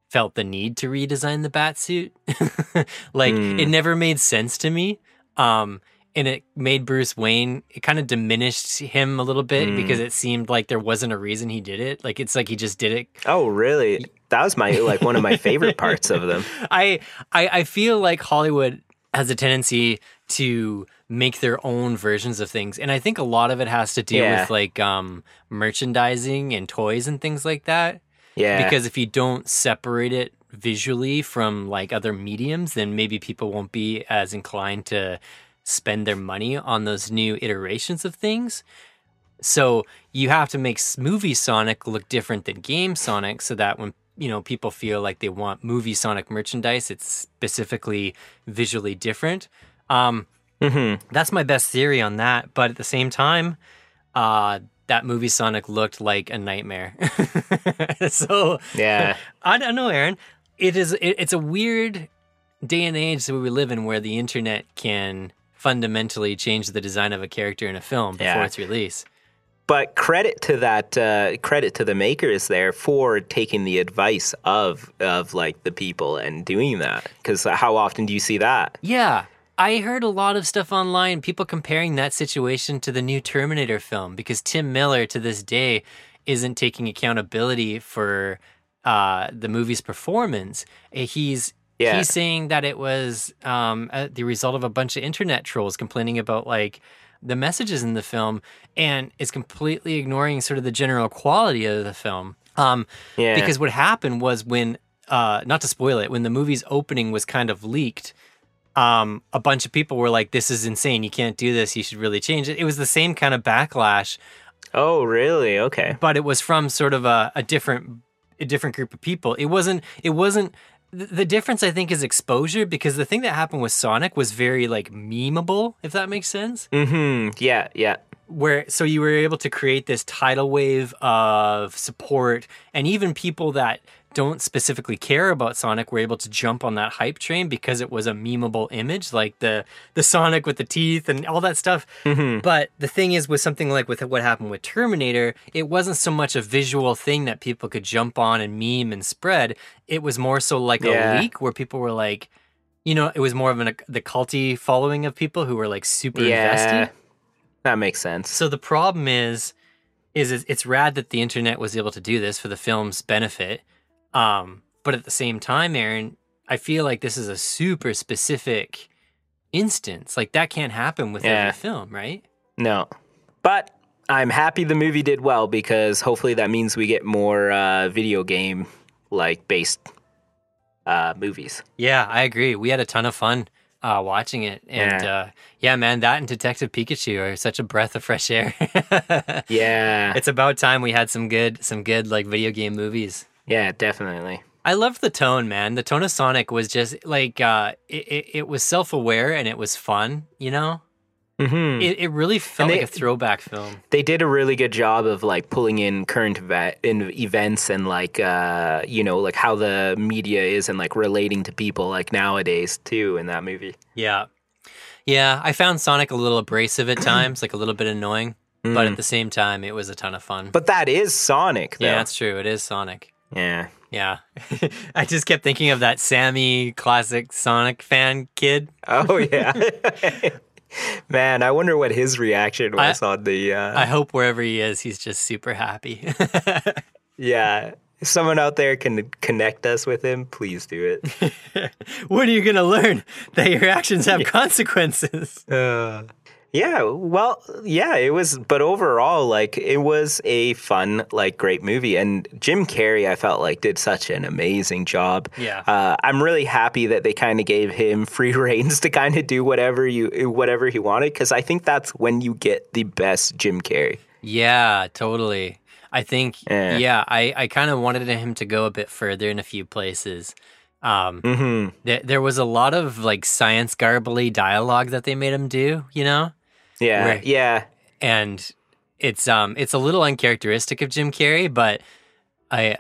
felt the need to redesign the bat suit. (laughs) like it never made sense to me. Um and it made Bruce Wayne it kind of diminished him a little bit because it seemed like there wasn't a reason he did it. Like it's like he just did it Oh, really? That was my like one of my favorite parts of them. (laughs) I, I I feel like Hollywood has a tendency to make their own versions of things, and I think a lot of it has to do Yeah. with like um, merchandising and toys and things like that. Yeah. Because if you don't separate it visually from like other mediums, then maybe people won't be as inclined to spend their money on those new iterations of things. So you have to make movie Sonic look different than game Sonic so that when you know people feel like they want movie Sonic merchandise, it's specifically visually different. Um, Mm-hmm. That's my best theory on that. But at the same time, uh, that movie Sonic looked like a nightmare. (laughs) so yeah. (laughs) I don't know, Aaron. It is. It, it's a weird day and age that we live in, where the internet can fundamentally change the design of a character in a film before Yeah. its release. But credit to that uh, credit to the makers there for taking the advice of of like the people and doing that. Because how often do you see that? Yeah. I heard a lot of stuff online, people comparing that situation to the new Terminator film because Tim Miller to this day isn't taking accountability for uh, the movie's performance. He's Yeah. he's saying that it was um, uh, the result of a bunch of internet trolls complaining about like the messages in the film and is completely ignoring sort of the general quality of the film. Um, Yeah. because what happened was when, uh, not to spoil it, when the movie's opening was kind of leaked, um, a bunch of people were like, "This is insane! You can't do this. You should really change it." It was the same kind of backlash, Oh, really? Okay. but it was from sort of a, a different, a different group of people. It wasn't. It wasn't. The difference, I think, is exposure because the thing that happened with Sonic was very like memeable, if that makes sense Mm-hmm. Yeah. Yeah. where so you were able to create this tidal wave of support and even people that don't specifically care about Sonic were able to jump on that hype train because it was a memeable image like the the Sonic with the teeth and all that stuff. Mm-hmm. But the thing is with something like with what happened with Terminator, it wasn't so much a visual thing that people could jump on and meme and spread. It was more so like Yeah. a leak where people were like you know, it was more of an the culty following of people who were like super Yeah. invested. That makes sense. So the problem is, is it's rad that the internet was able to do this for the film's benefit. Um, but at the same time, Aaron, I feel like this is a super specific instance. Like that can't happen with Yeah. every film, right? No. But I'm happy the movie did well because hopefully that means we get more uh, video game like based uh, movies. Yeah, I agree. We had a ton of fun uh, watching it, and Yeah. uh, yeah, man, that and Detective Pikachu are such a breath of fresh air. (laughs) Yeah. it's about time we had some good, some good like video game movies. Yeah, definitely. I loved the tone, man. The tone of Sonic was just like uh, it, it, it was self aware and it was fun. You know, hmm it, it really felt And like a throwback film. they did a really good job of like pulling in current eva- in events and like uh you know like how the media is and like relating to people like nowadays too in that movie Yeah, yeah. I found Sonic a little abrasive at (clears throat) times, like a little bit annoying, but at the same time, it was a ton of fun. but that is sonic though. yeah, that's true. It is Sonic. Yeah. Yeah, (laughs) I just kept thinking of that Sammy classic Sonic fan kid. oh yeah. (laughs) Man i wonder what his reaction I- was on the uh I hope wherever he is, he's just super happy. (laughs) yeah. If someone out there can connect us with him please do it. When are you gonna learn? That your actions have consequences? Uh, yeah, well, yeah, it was, but overall, like, it was a fun, like, great movie. And Jim Carrey, I felt like, did such an amazing job. Yeah. Uh, I'm really happy that they kind of gave him (laughs) free reigns to kind of do whatever you, whatever he wanted, because I think that's when you get the best Jim Carrey. Yeah, totally. I think, Yeah. yeah, I, I kind of wanted him to go a bit further in a few places. Um, hmm there, there was a lot of like science garbly dialogue that they made him do, you know, Yeah, Right. yeah, and it's um it's a little uncharacteristic of Jim Carrey, but I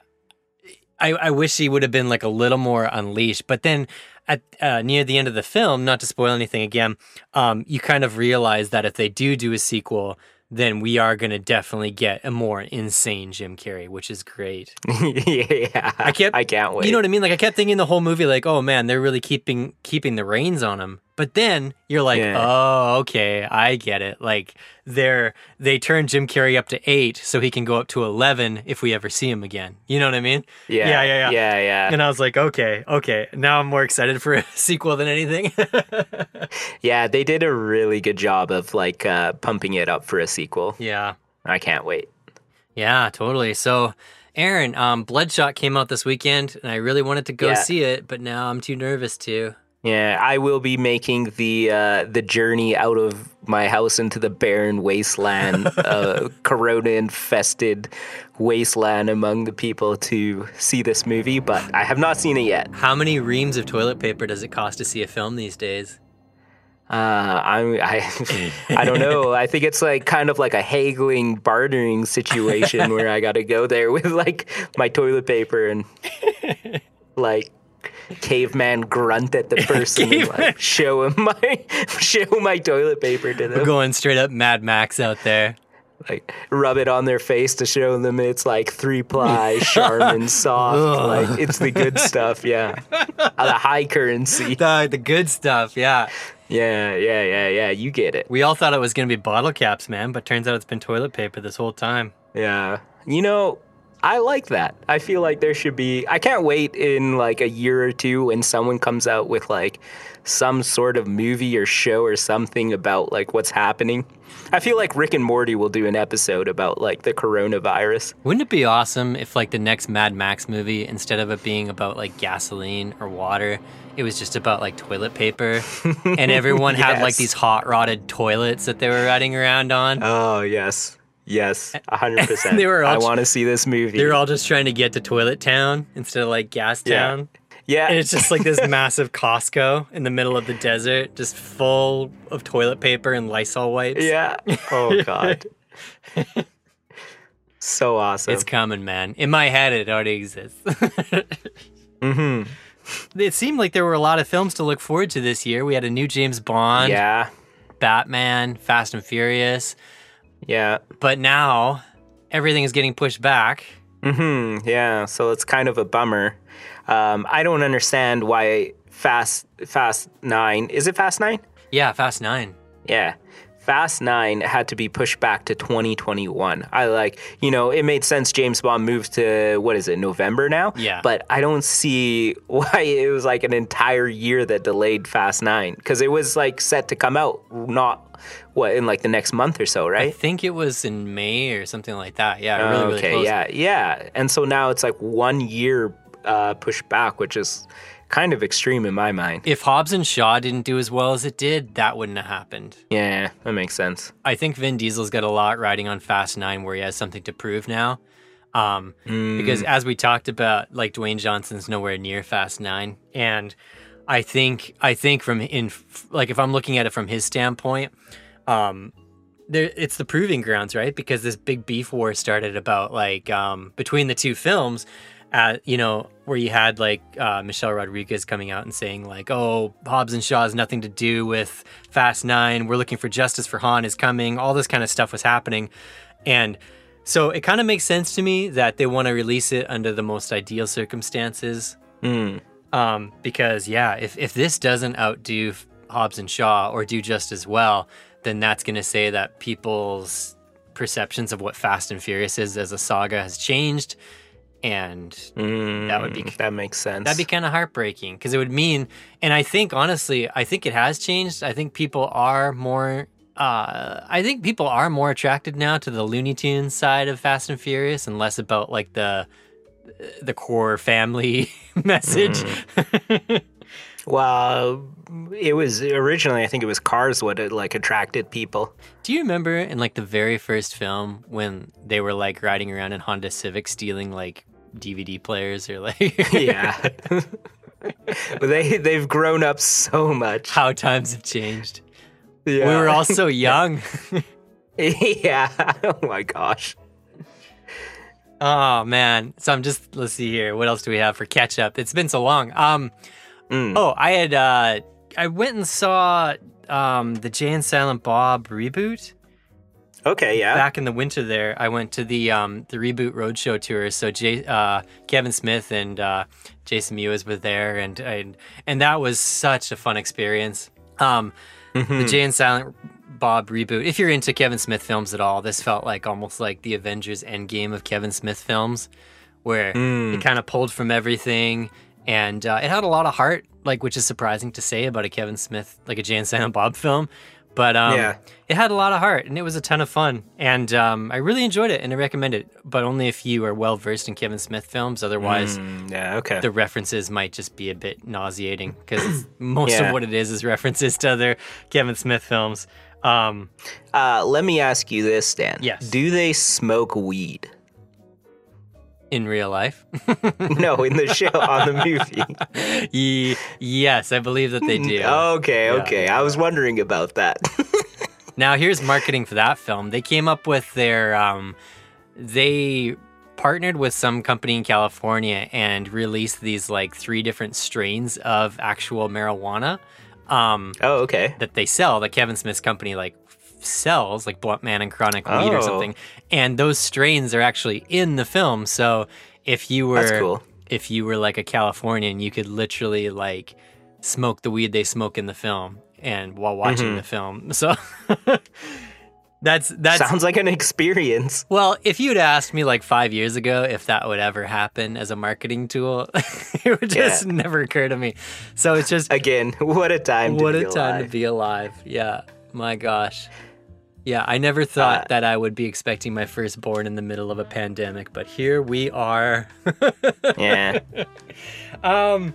I, I wish he would have been like a little more unleashed. But then at uh, near the end of the film, not to spoil anything again, um, you kind of realize that if they do do a sequel, then we are going to definitely get a more insane Jim Carrey, which is great. (laughs) yeah. I kept, I can't wait. You know what I mean? Like I kept thinking the whole movie, like, oh man, they're really keeping keeping the reins on him. But then you're like, Yeah. oh, okay, I get it. Like they're they turn Jim Carrey up to eight, so he can go up to eleven if we ever see him again. You know what I mean? yeah, yeah, yeah, yeah. yeah, yeah. And I was like, okay, okay. Now I'm more excited for (laughs) a sequel than anything. (laughs) Yeah, they did a really good job of like uh, pumping it up for a sequel. yeah. I can't wait. Yeah, totally. So, Aaron, um, Bloodshot came out this weekend, and I really wanted to go Yeah. see it, but now I'm too nervous to. Yeah, I will be making the uh, the journey out of my house into the barren wasteland, (laughs) uh, corona infested wasteland among the people to see this movie, but I have not seen it yet. How many reams of toilet paper does it cost to see a film these days? Uh, I'm, I (laughs) I don't know. (laughs) I think it's like kind of like a haggling, bartering situation where I got to go there with like my toilet paper and like caveman grunt at the (laughs) person and like show him my (laughs) show my toilet paper to them. We're going straight up Mad Max out there. Like rub it on their face to show them it's like three ply, Charmin (laughs) soft. like it's the good stuff. Yeah, Uh, the high currency. The, the good stuff, yeah. Yeah, yeah, yeah, yeah. You get it. We all thought it was going to be bottle caps, man, but turns out it's been toilet paper this whole time. Yeah. You know, I like that. I feel like there should be I can't wait in like a year or two when someone comes out with like some sort of movie or show or something about like what's happening. I feel like Rick and Morty will do an episode about like the coronavirus. Wouldn't it be awesome if, like, the next Mad Max movie, instead of it being about, like, gasoline or water, it was just about, like, toilet paper? (laughs) and everyone had, like, these hot rodded toilets that they were riding around on? Oh, yes. Yes, 100%. (laughs) They were all I want to see this movie. They were all just trying to get to Toilet Town instead of, like, Gas Town. yeah. And it's just like this (laughs) massive Costco in the middle of the desert, just full of toilet paper and Lysol wipes. yeah. (laughs) Oh god. so awesome. It's coming, man. In my head, it already exists. mhm. it seemed like there were a lot of films to look forward to this year. We had a new James Bond, Yeah. Batman, Fast and Furious, Yeah. but now everything is getting pushed back. Hmm. Yeah. So it's kind of a bummer. Um, I don't understand why Fast Fast Nine is it Fast Nine? Yeah, Fast Nine. Yeah. Fast Nine had to be pushed back to 2021. I like, you know, it made sense. James Bond moved to what is it, November now? Yeah. But I don't see (laughs) why it was like an entire year that delayed Fast Nine because it was like set to come out not what in like the next month or so, right? I think it was in May or something like that. Yeah, really, really okay, close. yeah, yeah. And so now it's like one year uh, pushed back, which is kind of extreme in my mind. If Hobbs and Shaw didn't do as well as it did, that wouldn't have happened. Yeah, that makes sense. I think Vin Diesel's got a lot riding on Fast Nine where he has something to prove now. Um, Because as we talked about, like Dwayne Johnson's nowhere near Fast Nine, and I think I think from in like if I'm looking at it from his standpoint, um, there it's the proving grounds, right? Because this big beef war started about like um, between the two films, at you know where you had like uh, Michelle Rodriguez coming out and saying like, "Oh, Hobbs and Shaw has nothing to do with Fast Nine. We're looking for justice for Han is coming." All this kind of stuff was happening, and so it kind of makes sense to me that they want to release it under the most ideal circumstances. Um, because yeah, if if this doesn't outdo Hobbs and Shaw or do just as well, then that's going to say that people's perceptions of what Fast and Furious is as a saga has changed, and that would be mm, That makes sense. That'd be kind of heartbreaking because it would mean, and I think honestly, I think it has changed. I think people are more, uh, I think people are more attracted now to the Looney Tunes side of Fast and Furious and less about like the the core family (laughs) message. Mm-hmm. well, it was originally. I think it was Cars what it like attracted people. Do you remember in like the very first film when they were like riding around in Honda Civic stealing like DVD players or like Yeah. (laughs) they they've grown up so much. how times have changed? Yeah. We were all so (laughs) young. (laughs) yeah. Oh my gosh. Oh man. So I'm just let's see here. What else do we have for catch up? It's been so long. Um Oh, I had uh I went and saw um the Jay and Silent Bob reboot Okay. Yeah. back in the winter there. I went to the um the reboot roadshow tour. So Jay uh Kevin Smith and uh Jason Mewes were there and and and that was such a fun experience. Um the Jay and Silent Bob reboot. If you're into Kevin Smith films at all, this felt like almost like the Avengers Endgame of Kevin Smith films, where it kind of pulled from everything, and uh, it had a lot of heart, like which is surprising to say about a Kevin Smith, like a Jay and Silent Bob film. But um, Yeah. it had a lot of heart, and it was a ton of fun, and um, I really enjoyed it, and I recommend it. But only if you are well versed in Kevin Smith films. Otherwise, Mm, yeah. Okay. the references might just be a bit nauseating because (clears throat) most Yeah. of what it is is references to other Kevin Smith films. Um, Uh, let me ask you this, Dan. Yes. Do they smoke weed? In real life, (laughs) no, in the show on the movie. (laughs) Ye- yes, I believe that they do. Okay. Okay. I was wondering about that. (laughs) Now, here's marketing for that film. They came up with their, um, they partnered with some company in California and released these like three different strains of actual marijuana. Um, oh. Okay. that they sell that Kevin Smith's company like sells like Blunt Man and Chronic Weed or Oh. something and those strains are actually in the film so if you were cool. if you were like a Californian you could literally like smoke the weed they smoke in the film and while watching Mm-hmm. the film (laughs) so that's that's Sounds like an experience. well, if you'd asked me like five years ago if that would ever happen as a marketing tool, (laughs) it would just Yeah. never occur to me. So it's just Again, (laughs) what a time to what a time alive. to be alive. Yeah. My gosh. Yeah, I never thought Uh, that I would be expecting my firstborn in the middle of a (laughs) pandemic, but here we are. Yeah. (laughs) um,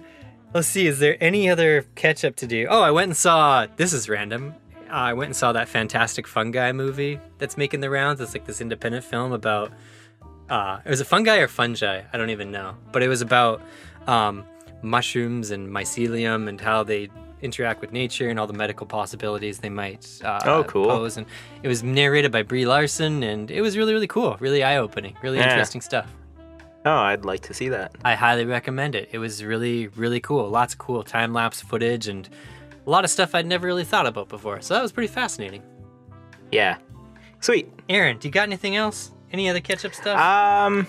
let's see. Is there any other catch up to do? Oh, I went and saw. This is random. Uh, I went and saw that Fantastic Fungi movie that's making the rounds. It's like this independent film about. Uh, it was a fungi or fungi. I don't even know, but it was about um, mushrooms and mycelium and how they interact with nature and all the medical possibilities they might uh, Oh, cool. pose. And it was narrated by Brie Larson, and it was really, really cool, really eye opening, really Yeah. interesting stuff. Oh, I'd like to see that. I highly recommend it. It was really, really cool. Lots of cool time lapse footage and a lot of stuff I'd never really thought about before. So that was pretty fascinating. Yeah. Sweet. Aaron, do you got anything else? Any other catch up stuff? Um,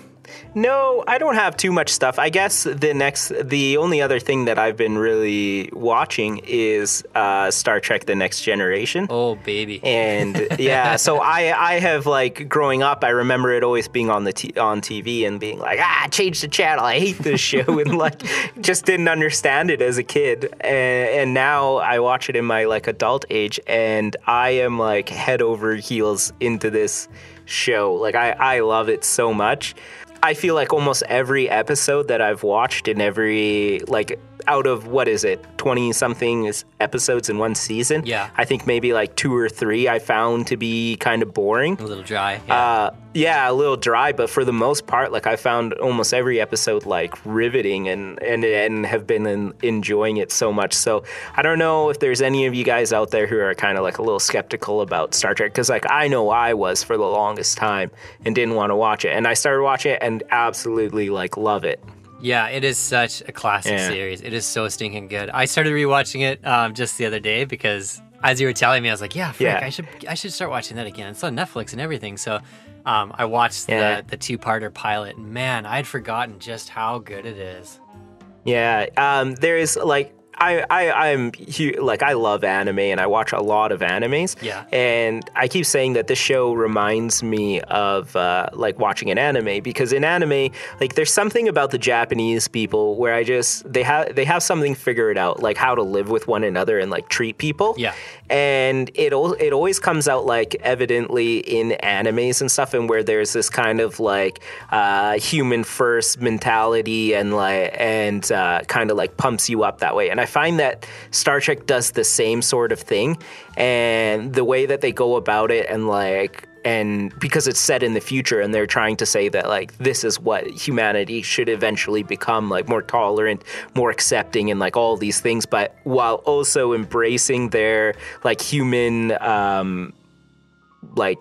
no, I don't have too much stuff. I guess the next, the only other thing that I've been really watching is uh, Star Trek: The Next Generation. oh, baby. And yeah, (laughs) so I I have like growing up, I remember it always being on the t- on TV and being like, ah, change the channel. I hate this show, (laughs) and like just didn't understand it as a kid. And, and now I watch it in my like adult age, and I am like head over heels into this show. Like I I love it so much. I feel like almost every episode that I've watched in every like out of what is it, twenty something episodes in one season. Yeah. I think maybe like two or three I found to be kind of boring. A little dry. Yeah. Uh, yeah, a little dry, but for the most part, like I found almost every episode like riveting and and and have been in, enjoying it so much. So I don't know if there's any of you guys out there who are kind of like a little skeptical about Star Trek because like I know I was for the longest time and didn't want to watch it, and I started watching it and absolutely like love it. Yeah, it is such a classic Yeah. series. It is so stinking good. I started rewatching it um, just the other day because as you were telling me, I was like, yeah, frick, Yeah. I should I should start watching that again. It's on Netflix and everything. So um, I watched Yeah. the the two parter pilot. Man, I'd forgotten just how good it is. Yeah, um, there is like I I I'm like I love anime and I watch a lot of animes. Yeah. and I keep saying that this show reminds me of uh, like watching an anime because in anime, like there's something about the Japanese people where I just they have they have something figured out like how to live with one another and like treat people. Yeah. And it al- it always comes out like evidently in animes and stuff, and where there's this kind of like uh, human first mentality and like and uh, kind of like pumps you up that way. And I find that Star Trek does the same sort of thing, and the way that they go about it, and like and because it's set in the future and they're trying to say that like this is what humanity should eventually become like more tolerant more accepting and like all these things but while also embracing their like human um like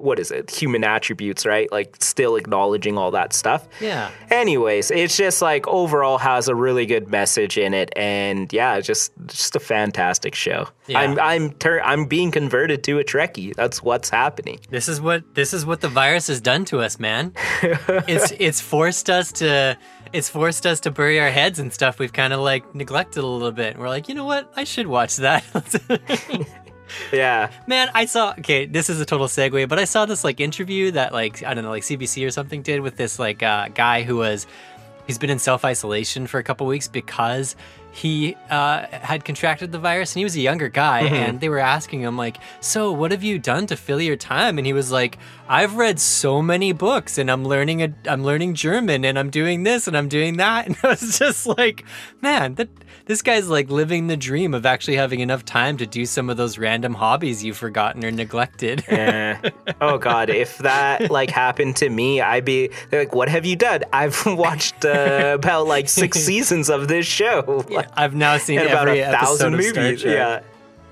what is it human attributes right like still acknowledging all that stuff Yeah. anyways it's just like overall has a really good message in it and yeah just just a fantastic show Yeah. i'm i'm tur- i'm being converted to a trekkie that's what's happening This is what this is what the virus has done to us, man. (laughs) it's it's forced us to it's forced us to bury our heads and stuff we've kind of like neglected a little bit. We're like, you know what? I should watch that. (laughs) (laughs) yeah. Man, I saw okay, this is a total segue, but I saw this like interview that like I don't know, like CBC or something did with this like uh, guy who was he's been in self isolation for a couple weeks because he uh, had contracted the virus and he was a younger guy and they were asking him like so what have you done to fill your time? And he was like i've read so many books and i'm learning a i'm learning german and i'm doing this and i'm doing that. (laughs) And i was just like man that this guy's like living the dream of actually having enough time to do some of those random hobbies you've forgotten or neglected. (laughs) Eh. oh god if that like happened to me i'd be like what have you done? I've (laughs) watched uh, about like six (laughs) seasons of this show. Like, i've now seen about every a thousand episode of Star movies yeah.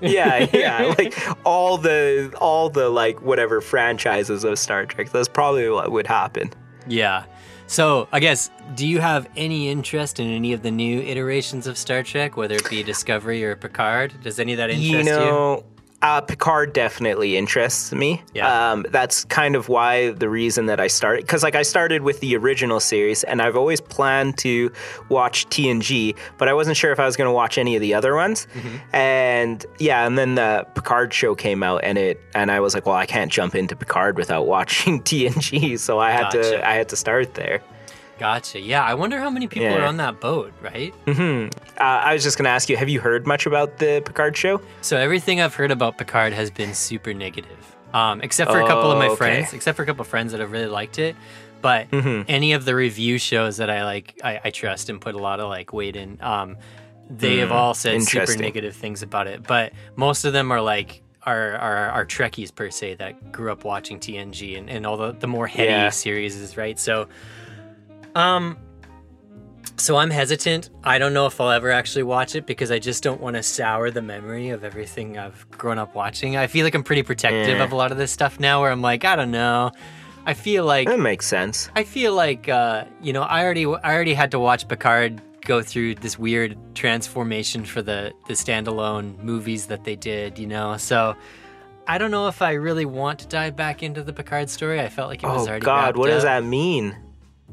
Yeah yeah like all the all the like whatever franchises of star trek that's probably what would happen. Yeah. So, I guess, do you have any interest in any of the new iterations of Star Trek, whether it be Discovery or Picard? Does any of that interest you know uh, Picard definitely interests me. Yeah. Um, that's kind of why the reason that I started, because like I started with the original series, and I've always planned to watch TNG, but I wasn't sure if I was going to watch any of the other ones. Mm-hmm. And yeah, and then the Picard show came out, and it, and I was like, well, I can't jump into Picard without (laughs) watching TNG, so I had Gotcha. to, I had to start there. Gotcha. Yeah, I wonder how many people Yeah. are on that boat, right? Uh, I was just going to ask you, have you heard much about the Picard show? So, everything I've heard about Picard has been super negative, um, except for a couple of Oh, my okay. friends, except for a couple of friends that have really liked it. But Mm-hmm. any of the review shows that I like, I, I trust and put a lot of like weight in. Um, they have all said super Mm, negative things about it, but most of them are like are are, are Trekkies per se that grew up watching TNG and, and all the, the more heady Yeah. series right. So, um, so I'm hesitant. I don't know if I'll ever actually watch it because I just don't want to sour the memory of everything I've grown up watching. I feel like I'm pretty protective Yeah. of a lot of this stuff now, where I'm like, I don't know. I feel like That makes sense. I feel like uh, you know I already I already had to watch Picard go through this weird transformation for the the standalone movies that they did, you know. So I don't know if I really want to dive back into the Picard story. I felt like it was Oh already. God, wrapped what does that mean?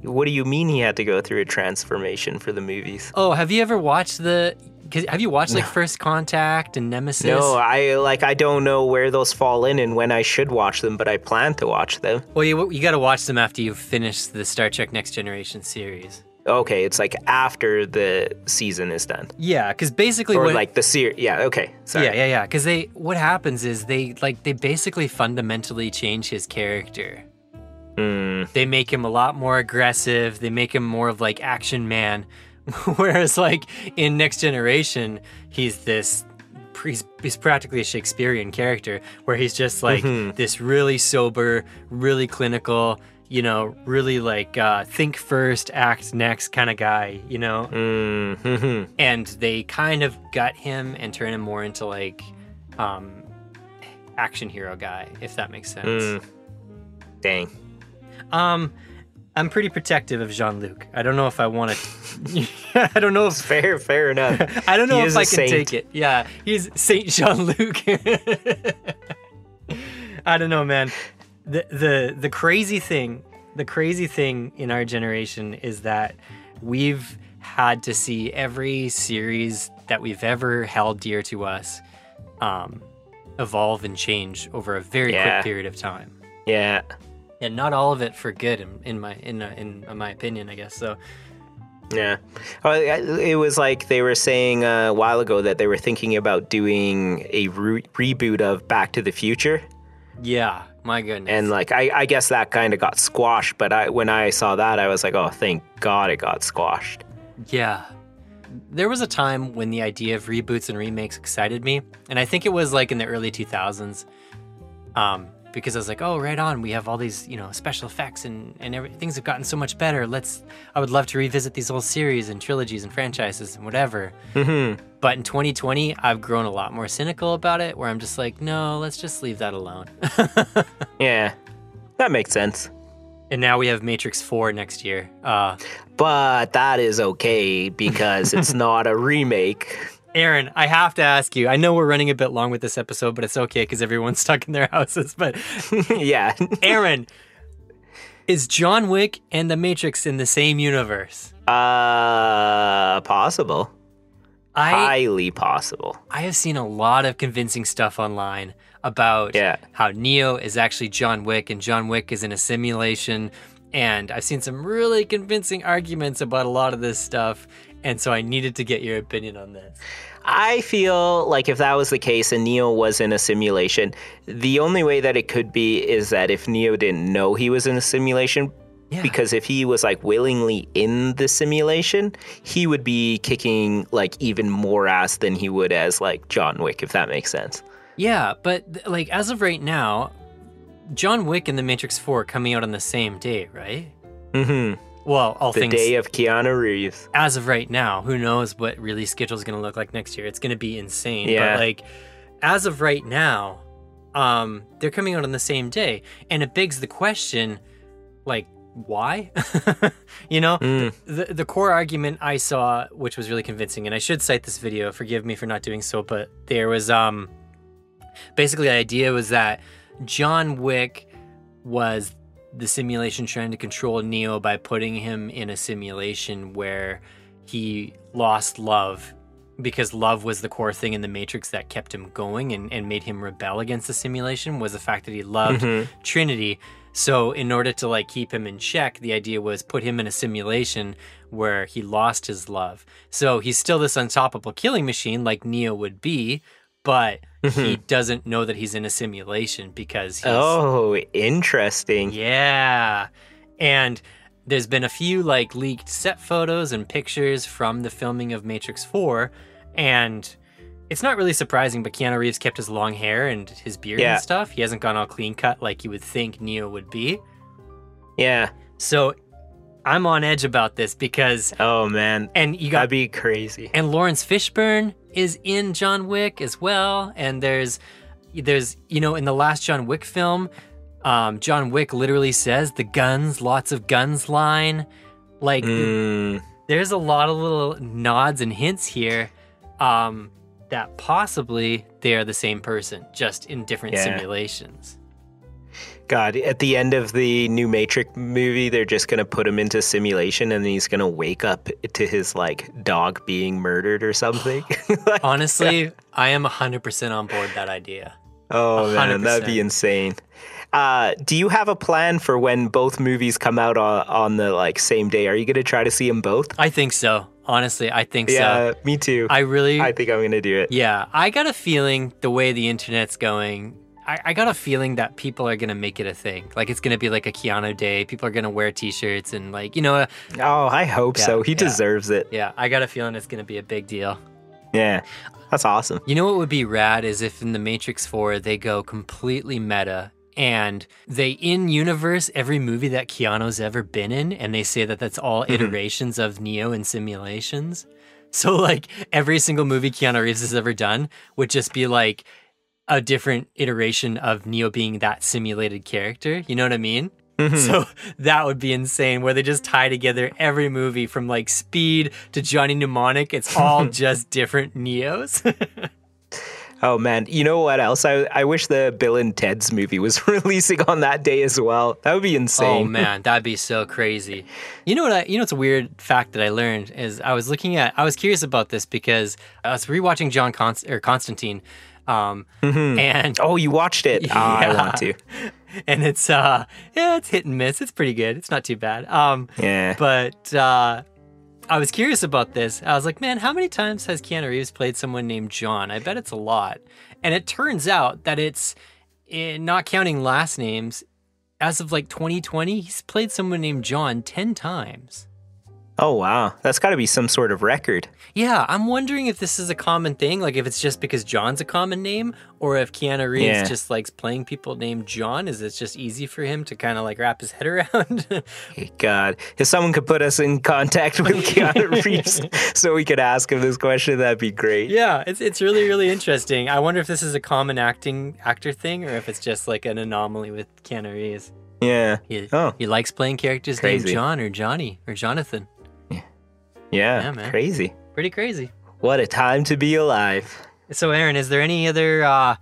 What do you mean he had to go through a transformation for the movies? Oh, have you ever watched the? 'cause have you watched like First Contact and Nemesis? No, I like I don't know where those fall in and when I should watch them, but I plan to watch them. Well, you you got to watch them after you finish the Star Trek Next Generation series. Okay, it's like after the season is done, Yeah, because basically or what like the series. Yeah, okay, sorry. Yeah, yeah, yeah. Because they, what happens is they like they basically fundamentally change his character. Mm, They make him a lot more aggressive. They make him more of like action man, (laughs) Whereas, like in Next Generation, he's this. He's, he's practically a Shakespearean character where he's just like this really sober, really clinical, you know, really like uh, think first, act next kind of guy, you know? Mm-hmm. And they kind of gut him and turn him more into like um, action hero guy, if that makes sense. Mm. Dang. Um, I'm pretty protective of Jean Luc. I don't know if I want to. (laughs) I don't know if Fair, fair enough. (laughs) I don't know He if I can saint. take it. Yeah, he's Saint Jean Luc. (laughs) I don't know, man. The the the crazy thing, the crazy thing in our generation is that we've had to see every series that we've ever held dear to us um, evolve and change over a very Yeah. quick period of time. Yeah. And not all of it for good, in, in my in, uh, in my opinion, I guess. So Yeah. It it was like they were saying uh, a while ago that they were thinking about doing a re- reboot of Back to the Future. yeah, my goodness. And like I, I guess that kind of got squashed, but I when I saw that I was like, "Oh, thank God it got squashed." Yeah. There was a time when the idea of reboots and remakes excited me, and I think it was like in the early 2000s. Um, because I was like, "Oh, right on, we have all these, you know, special effects and and every, things have gotten so much better. Let's I would love to revisit these old series and trilogies and franchises and whatever." Mm-hmm. But in 2020, I've grown a lot more cynical about it where I'm just like, "No, let's just leave that alone." (laughs) Yeah. That makes sense. and now we have Matrix 4 next year. Uh But that is okay because it's (laughs) not a remake. Aaron, I have to ask you. I know we're running a bit long with this episode, but it's okay because everyone's (laughs) stuck in their houses. But (laughs) yeah. (laughs) Aaron, is John Wick and The Matrix in the same universe? Uh possible. I Highly possible. I have seen a lot of convincing stuff online about Yeah. how Neo is actually John Wick and John Wick is in a simulation. And I've seen some really convincing arguments about a lot of this stuff. And so I needed to get your opinion on this. I feel like if that was the case and Neo was in a simulation, the only way that it could be is that if Neo didn't know he was in a simulation, Yeah. because if he was like willingly in the simulation, he would be kicking like even more ass than he would as like John Wick, if that makes sense. Yeah, but like as of right now, John Wick and The Matrix 4 are coming out on the same day, right? Mm-hmm. Well, all The things The day of Keanu Reeves. as of right now, who knows what release schedule is going to look like next year? It's going to be insane. Yeah. But like as of right now, um they're coming out on the same day, and it begs the question like why? (laughs) you know, Mm. the the core argument I saw, which was really convincing, and I should cite this video. Forgive me for not doing so, but there was um, basically the idea was that John Wick was the simulation trying to control Neo by putting him in a simulation where he lost love because love was the core thing in the matrix that kept him going and, and made him rebel against the simulation was the fact that he loved mm-hmm. trinity. So in order to like keep him in check the idea was put him in a simulation where he lost his love. So he's still this unstoppable killing machine like neo would be but Mm-hmm. he doesn't know that he's in a simulation because he's Oh, interesting. yeah. And there's been a few like leaked set photos and pictures from the filming of Matrix 4 and it's not really surprising but Keanu Reeves kept his long hair and his beard Yeah. and stuff. He hasn't gone all clean cut like you would think Neo would be. Yeah. So I'm on edge about this because Oh man, and you got that'd be crazy. and Laurence Fishburne is in John Wick as well. And there's, there's, you know, in the last John Wick film, um, John Wick literally says the guns, lots of guns line. Like, Mm, there's a lot of little nods and hints here um, that possibly they are the same person, just in different Yeah. simulations. God, at the end of the new Matrix movie, they're just gonna put him into simulation, and he's gonna wake up to his like dog being murdered or something. (laughs) Like, (laughs) Honestly, I am 100% on board that idea. oh man, that'd be insane. Uh, do you have a plan for when both movies come out on, on the like same day? Are you gonna try to see them both? I think so. Honestly, I think so. Yeah, so. me too. I really I think I'm gonna do it. Yeah, I got a feeling the way the internet's going, I, I got a feeling that people are gonna make it a thing. Like it's gonna be like a Keanu day. People are gonna wear T-shirts and like you know, uh, Oh, I hope so. He yeah. deserves it. yeah. I got a feeling it's gonna be a big deal. Yeah, that's awesome. You know what would be rad is if in the Matrix 4 they go completely meta and they in universe every movie that Keanu's ever been in and they say that that's all mm-hmm. iterations of Neo in simulations. So like every single movie Keanu Reeves has ever done would just be like a different iteration of Neo being that simulated character. You know what I mean? Mm-hmm. So (laughs) that would be insane where they just tie together every movie from like Speed to Johnny Mnemonic. It's all (laughs) just different Neos. (laughs) Oh man, you know what else? I I wish the Bill and Ted's movie was releasing on that day as well. That would be oh, insane. Oh man, that'd be so crazy. You know what? I, you know what's a weird fact that I learned is I was looking at. I was curious about this because I was rewatching John Const- or Constantine, um, and Oh, you watched it? (laughs) Ah, I want to. and it's uh yeah, it's hit and miss. It's pretty good. It's not too bad. Um, Yeah. but uh, I was curious about this. I was like, man, how many times has Keanu Reeves played someone named John? I bet it's a lot. And it turns out that it's eh, not counting last names. As of like 2020, he's played someone named John 10 times. Oh wow, that's got to be some sort of record. Yeah, I'm wondering if this is a common thing, like if it's just because John's a common name, or if Keanu Reeves Yeah. just likes playing people named John. Is it just easy for him to kind of like wrap his head around? (laughs) God, if someone could put us in contact with (laughs) Keanu Reeves so we could ask him this question, that'd be great. Yeah, it's it's really really interesting. I wonder if this is a common acting actor thing or if it's just like an anomaly with Keanu Reeves. Yeah. He, Oh. he likes playing characters Crazy. named John or Johnny or Jonathan. Yeah. Yeah, man. Crazy. Pretty crazy. What a time to be alive. So, Aaron, is there any other? uh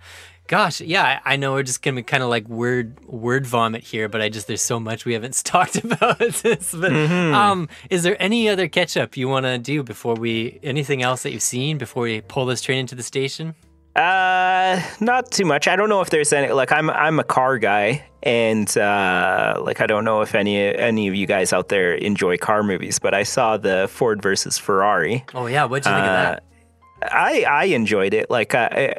Gosh, yeah, I I know we're just gonna be kind of like word word vomit here, but I just there's so much we haven't (laughs) talked about. (laughs) this, but Mm-hmm. um, is there any other catch up you want to do before we anything else that you've seen before we pull this train into the station? Uh, not too much. I don't know if there's any. Like, I'm I'm a car guy, and uh, like I don't know if any any of you guys out there enjoy car movies, but I saw the Ford versus Ferrari. Oh yeah, what'd you think of that? I I enjoyed it. Like uh, I-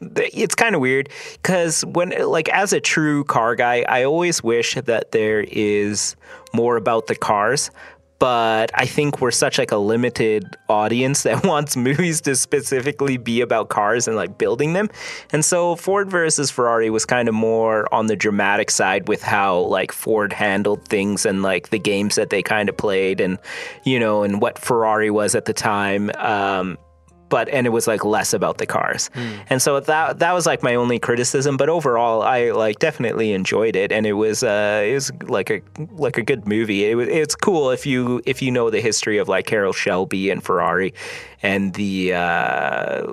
it's kind of weird because when like as a true car guy, I always wish that there is more about the cars. But I think we're such like a limited audience that (laughs) wants movies to specifically be about cars and like building them. And so Ford versus Ferrari was kind of more on the dramatic side with how like Ford handled things and like the games that they kind of played and you know and what Ferrari was at the time. Um, but and it was like less about the cars. And so that that was like my only criticism but overall i like definitely enjoyed it and it was uh it was like a like a good movie. It was it's cool if you if you know the history of like Carroll Shelby and ferrari and the uh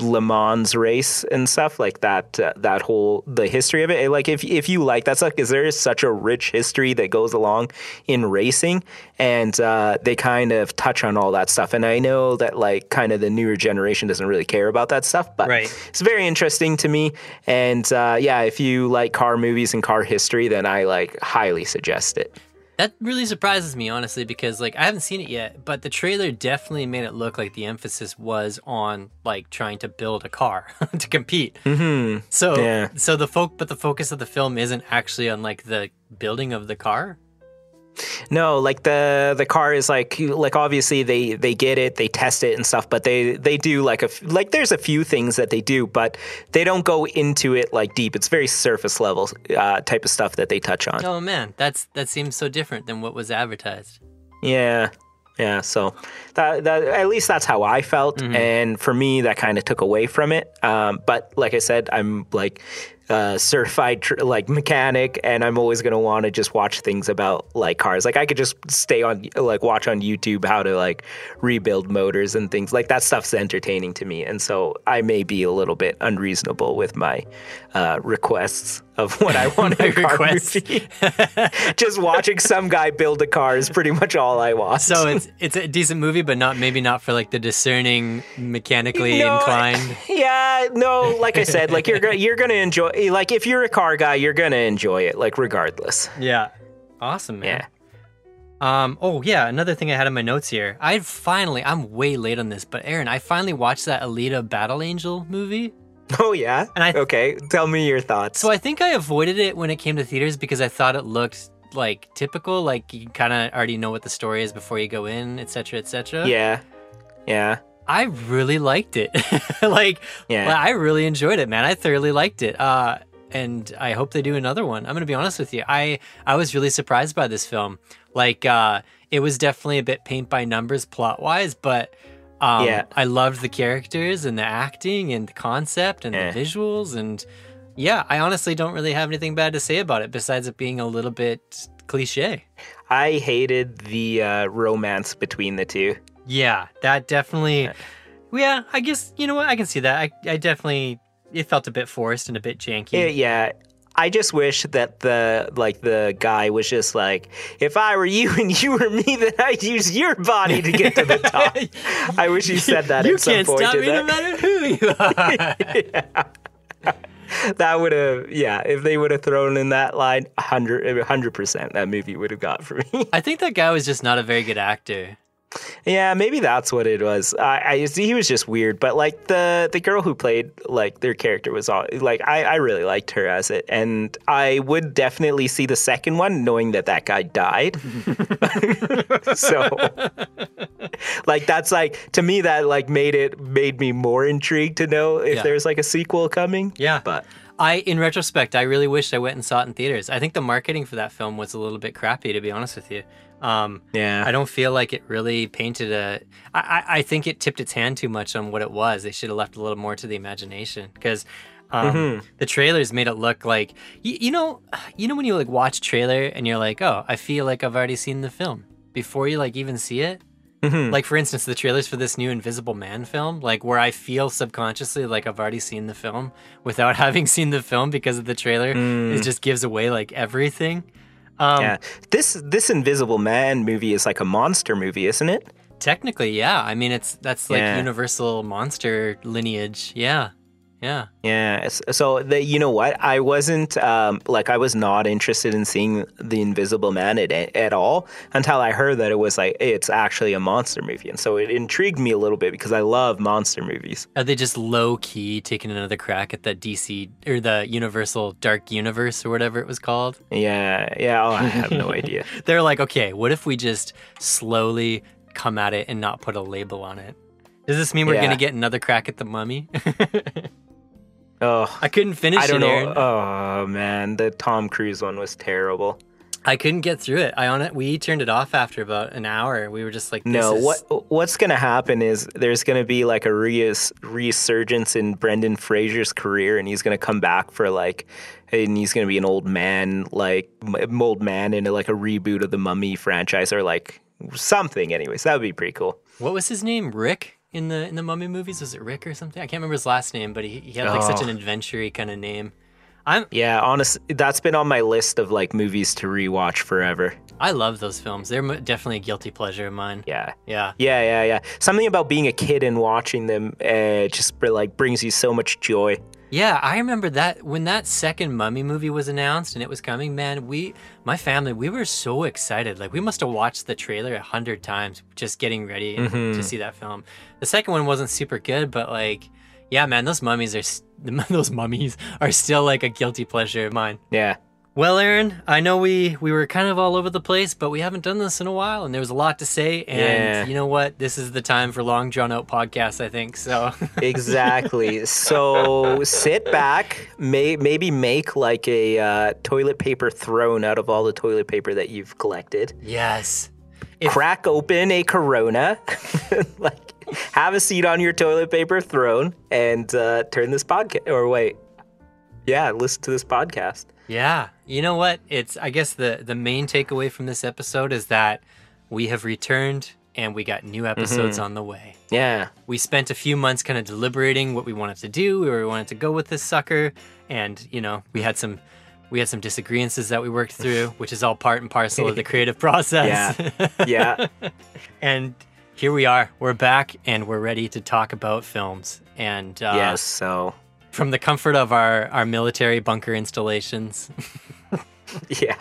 Le Mans race and stuff like that. Uh, that whole the history of it. Like if if you like that's like, is there is such a rich history that goes along in racing, and uh, they kind of touch on all that stuff. And I know that like kind of the newer generation doesn't really care about that stuff, but Right. it's very interesting to me. And uh, yeah, if you like car movies and car history, then I like highly suggest it. That really surprises me, honestly, because like I haven't seen it yet, but the trailer definitely made it look like the emphasis was on like trying to build a car (laughs) to compete. Mm-hmm. So, Yeah. so the folk, but the focus of the film isn't actually on like the building of the car. No, like the the car is like like obviously they they get it, they test it and stuff, but they they do like a f- like there's a few things that they do, but they don't go into it like deep. It's very surface level uh, type of stuff that they touch on. Oh man, that's that seems so different than what was advertised. Yeah. Yeah, so that, that at least that's how I felt, and for me, that kind of took away from it. Um, but like I said, I'm like uh, certified tr- like mechanic, and I'm always gonna want to just watch things about like cars. Like I could just stay on like watch on YouTube how to like rebuild motors and things like that. Stuff's entertaining to me, and so I may be a little bit unreasonable with my uh, requests of (laughs) what I want in a (laughs) car requests. movie. (laughs) just watching some guy build a car is pretty much all I want. So it's it's a decent movie, but not maybe not for like the discerning, mechanically No, inclined. Yeah, no, like I said, like you're gonna you're gonna enjoy like if you're a car guy, you're gonna enjoy it, like regardless. Yeah, awesome, man. Yeah. Um. Oh yeah. Another thing I had in my notes here. I finally. I'm way late on this, but Aaron, I finally watched that Alita Battle Angel movie. Oh yeah. And I th- okay, tell me your thoughts. So I think I avoided it when it came to theaters because I thought it looked like typical, like you kind of already know what the story is before you go in, etc., etc. yeah. Yeah. I really liked it. (laughs) like, Yeah. I really enjoyed it, man. I thoroughly liked it. Uh, and I hope they do another one. I'm gonna be honest with you. I I was really surprised by this film. Like, uh, it was definitely a bit paint by numbers plot wise, but um, Yeah. I loved the characters and the acting and the concept and Eh. the visuals and yeah, I honestly don't really have anything bad to say about it besides it being a little bit cliche. I hated the uh, romance between the two. Yeah, that definitely. Yeah, I guess you know what I can see that. I, I definitely it felt a bit forced and a bit janky. Yeah, yeah. I just wish that the like the guy was just like, if I were you (laughs) and you were me, then I'd use your body to get to the (laughs) top. I wish he said that you at can't point. stop me no matter who (laughs) you are. that would have, yeah. If they would have thrown in that line, 100 percent, that movie would have got for me. I think that guy was just not a very good actor. Yeah, maybe that's what it was. I, I he was just weird, but like the the girl who played like their character was all like I I really liked her as it, and I would definitely see the second one, knowing that that guy died. (laughs) so like that's like to me that like made it made me more intrigued to know if Yeah. there's like a sequel coming. Yeah. but I, in retrospect, I really wish I went and saw it in theaters. I think the marketing for that film was a little bit crappy, to be honest with you. Um, yeah, I don't feel like it really painted a. I, I, I think it tipped its hand too much on what it was. They should have left a little more to the imagination because um, Mm-hmm. the trailers made it look like you, you know, you know when you like watch trailer and you're like, oh, I feel like I've already seen the film before you like even see it. Mm-hmm. Like for instance, the trailers for this new Invisible Man film, like where I feel subconsciously like I've already seen the film without (laughs) having seen the film because of the trailer. It just gives away like everything. Um, yeah. This this Invisible Man movie is like a monster movie, isn't it? Technically, yeah. I mean, it's that's like Yeah. universal monster lineage. Yeah, yeah. Yeah. So the, you know what? I wasn't um, like I was not interested in seeing the Invisible Man at at all until I heard that it was like it's actually a monster movie, and so it intrigued me a little bit because I love monster movies. Are they just low key taking another crack at the DC or the Universal Dark Universe or whatever it was called? Yeah. Yeah. Oh, I have no idea. (laughs) They're like, okay, what if we just slowly come at it and not put a label on it? Does this mean we're Yeah. gonna get another crack at the mummy? (laughs) Oh. I couldn't finish I don't it, know. Aaron. Oh man, the Tom Cruise one was terrible. I couldn't get through it. I on it. We turned it off after about an hour. We were just like, this No, is- what what's gonna happen is there's gonna be like a res- resurgence in Brendan Fraser's career, and he's gonna come back for like, and he's gonna be an old man, like m- old man in like a reboot of the Mummy franchise or like something. Anyways, that would be pretty cool. What was his name? Rick in the in the Mummy movies? Was it Rick or something? I can't remember his last name, but he, he had like such Oh. an adventure kind of name. I'm Yeah, honestly, that's been on my list of like movies to rewatch forever. I love those films. They're definitely a guilty pleasure of mine. Yeah. Yeah. Yeah, yeah, yeah. Something about being a kid and watching them uh, just like brings you so much joy. Yeah, I remember that when that second Mummy movie was announced and it was coming, man, we my family, we were so excited. Like we must have watched the trailer a hundred times just getting ready to mm-hmm. see that film. The second one wasn't super good, but like yeah, man, those mummies are (laughs) those mummies are still like a guilty pleasure of mine. Yeah. Well, Aaron, I know we we were kind of all over the place, but we haven't done this in a while, and there was a lot to say. And Yeah. you know what? This is the time for long drawn out podcasts. I think so. (laughs) Exactly. so sit back, may, maybe make like a uh, toilet paper throne out of all the toilet paper that you've collected. yes. If- Crack open a Corona, (laughs) like have a seat on your toilet paper throne, and uh, turn this podcast. Or wait, yeah, listen to this podcast. Yeah. You know what? It's I guess the the main takeaway from this episode is that we have returned and we got new episodes on the way. Yeah, We spent a few months kind of deliberating what we wanted to do, where we wanted to go with this sucker, and you know, we had some we had some disagreements that we worked through, (laughs) which is all part and parcel of the creative process. Yeah. (laughs) Yeah, and here we are. We're back and we're ready to talk about films. And uh, yes. So from the comfort of our, our military bunker installations. (laughs) Yeah.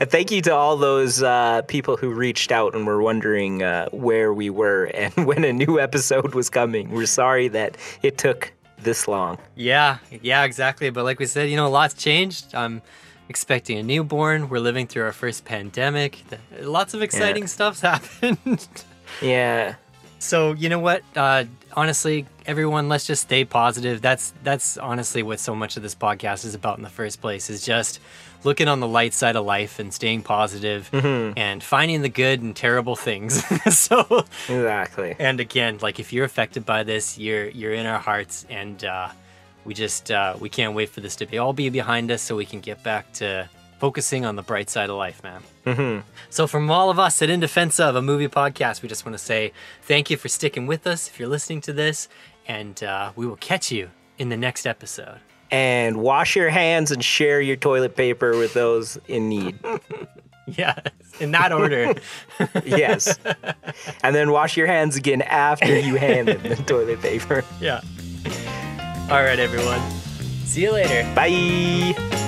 And thank you to all those uh, people who reached out and were wondering uh, where we were (laughs) and when a new episode was coming. We're sorry that it took this long. Yeah, yeah, exactly. But like we said, you know, a lot's changed. I'm expecting a newborn. We're living through our first pandemic. Lots of exciting stuff's (laughs) happened. Yeah. so you know what? Uh, honestly, everyone, let's just stay positive. That's that's honestly what so much of this podcast is about in the first place. Is just looking on the light side of life and staying positive and finding the good and terrible things. (laughs) so Exactly. and again, like if you're affected by this, you're you're in our hearts, and uh, we just uh, we can't wait for this to be all be behind us, so we can get back to focusing on the bright side of life, man. Mm-hmm. So from all of us at In Defense of a Movie Podcast, we just want to say thank you for sticking with us. If you're listening to this, and uh, we will catch you in the next episode. And wash your hands and share your toilet paper with those in need. (laughs) Yeah, in that order. (laughs) yes. And then wash your hands again after you hand them the toilet paper. yeah. All right, everyone. See you later. Bye.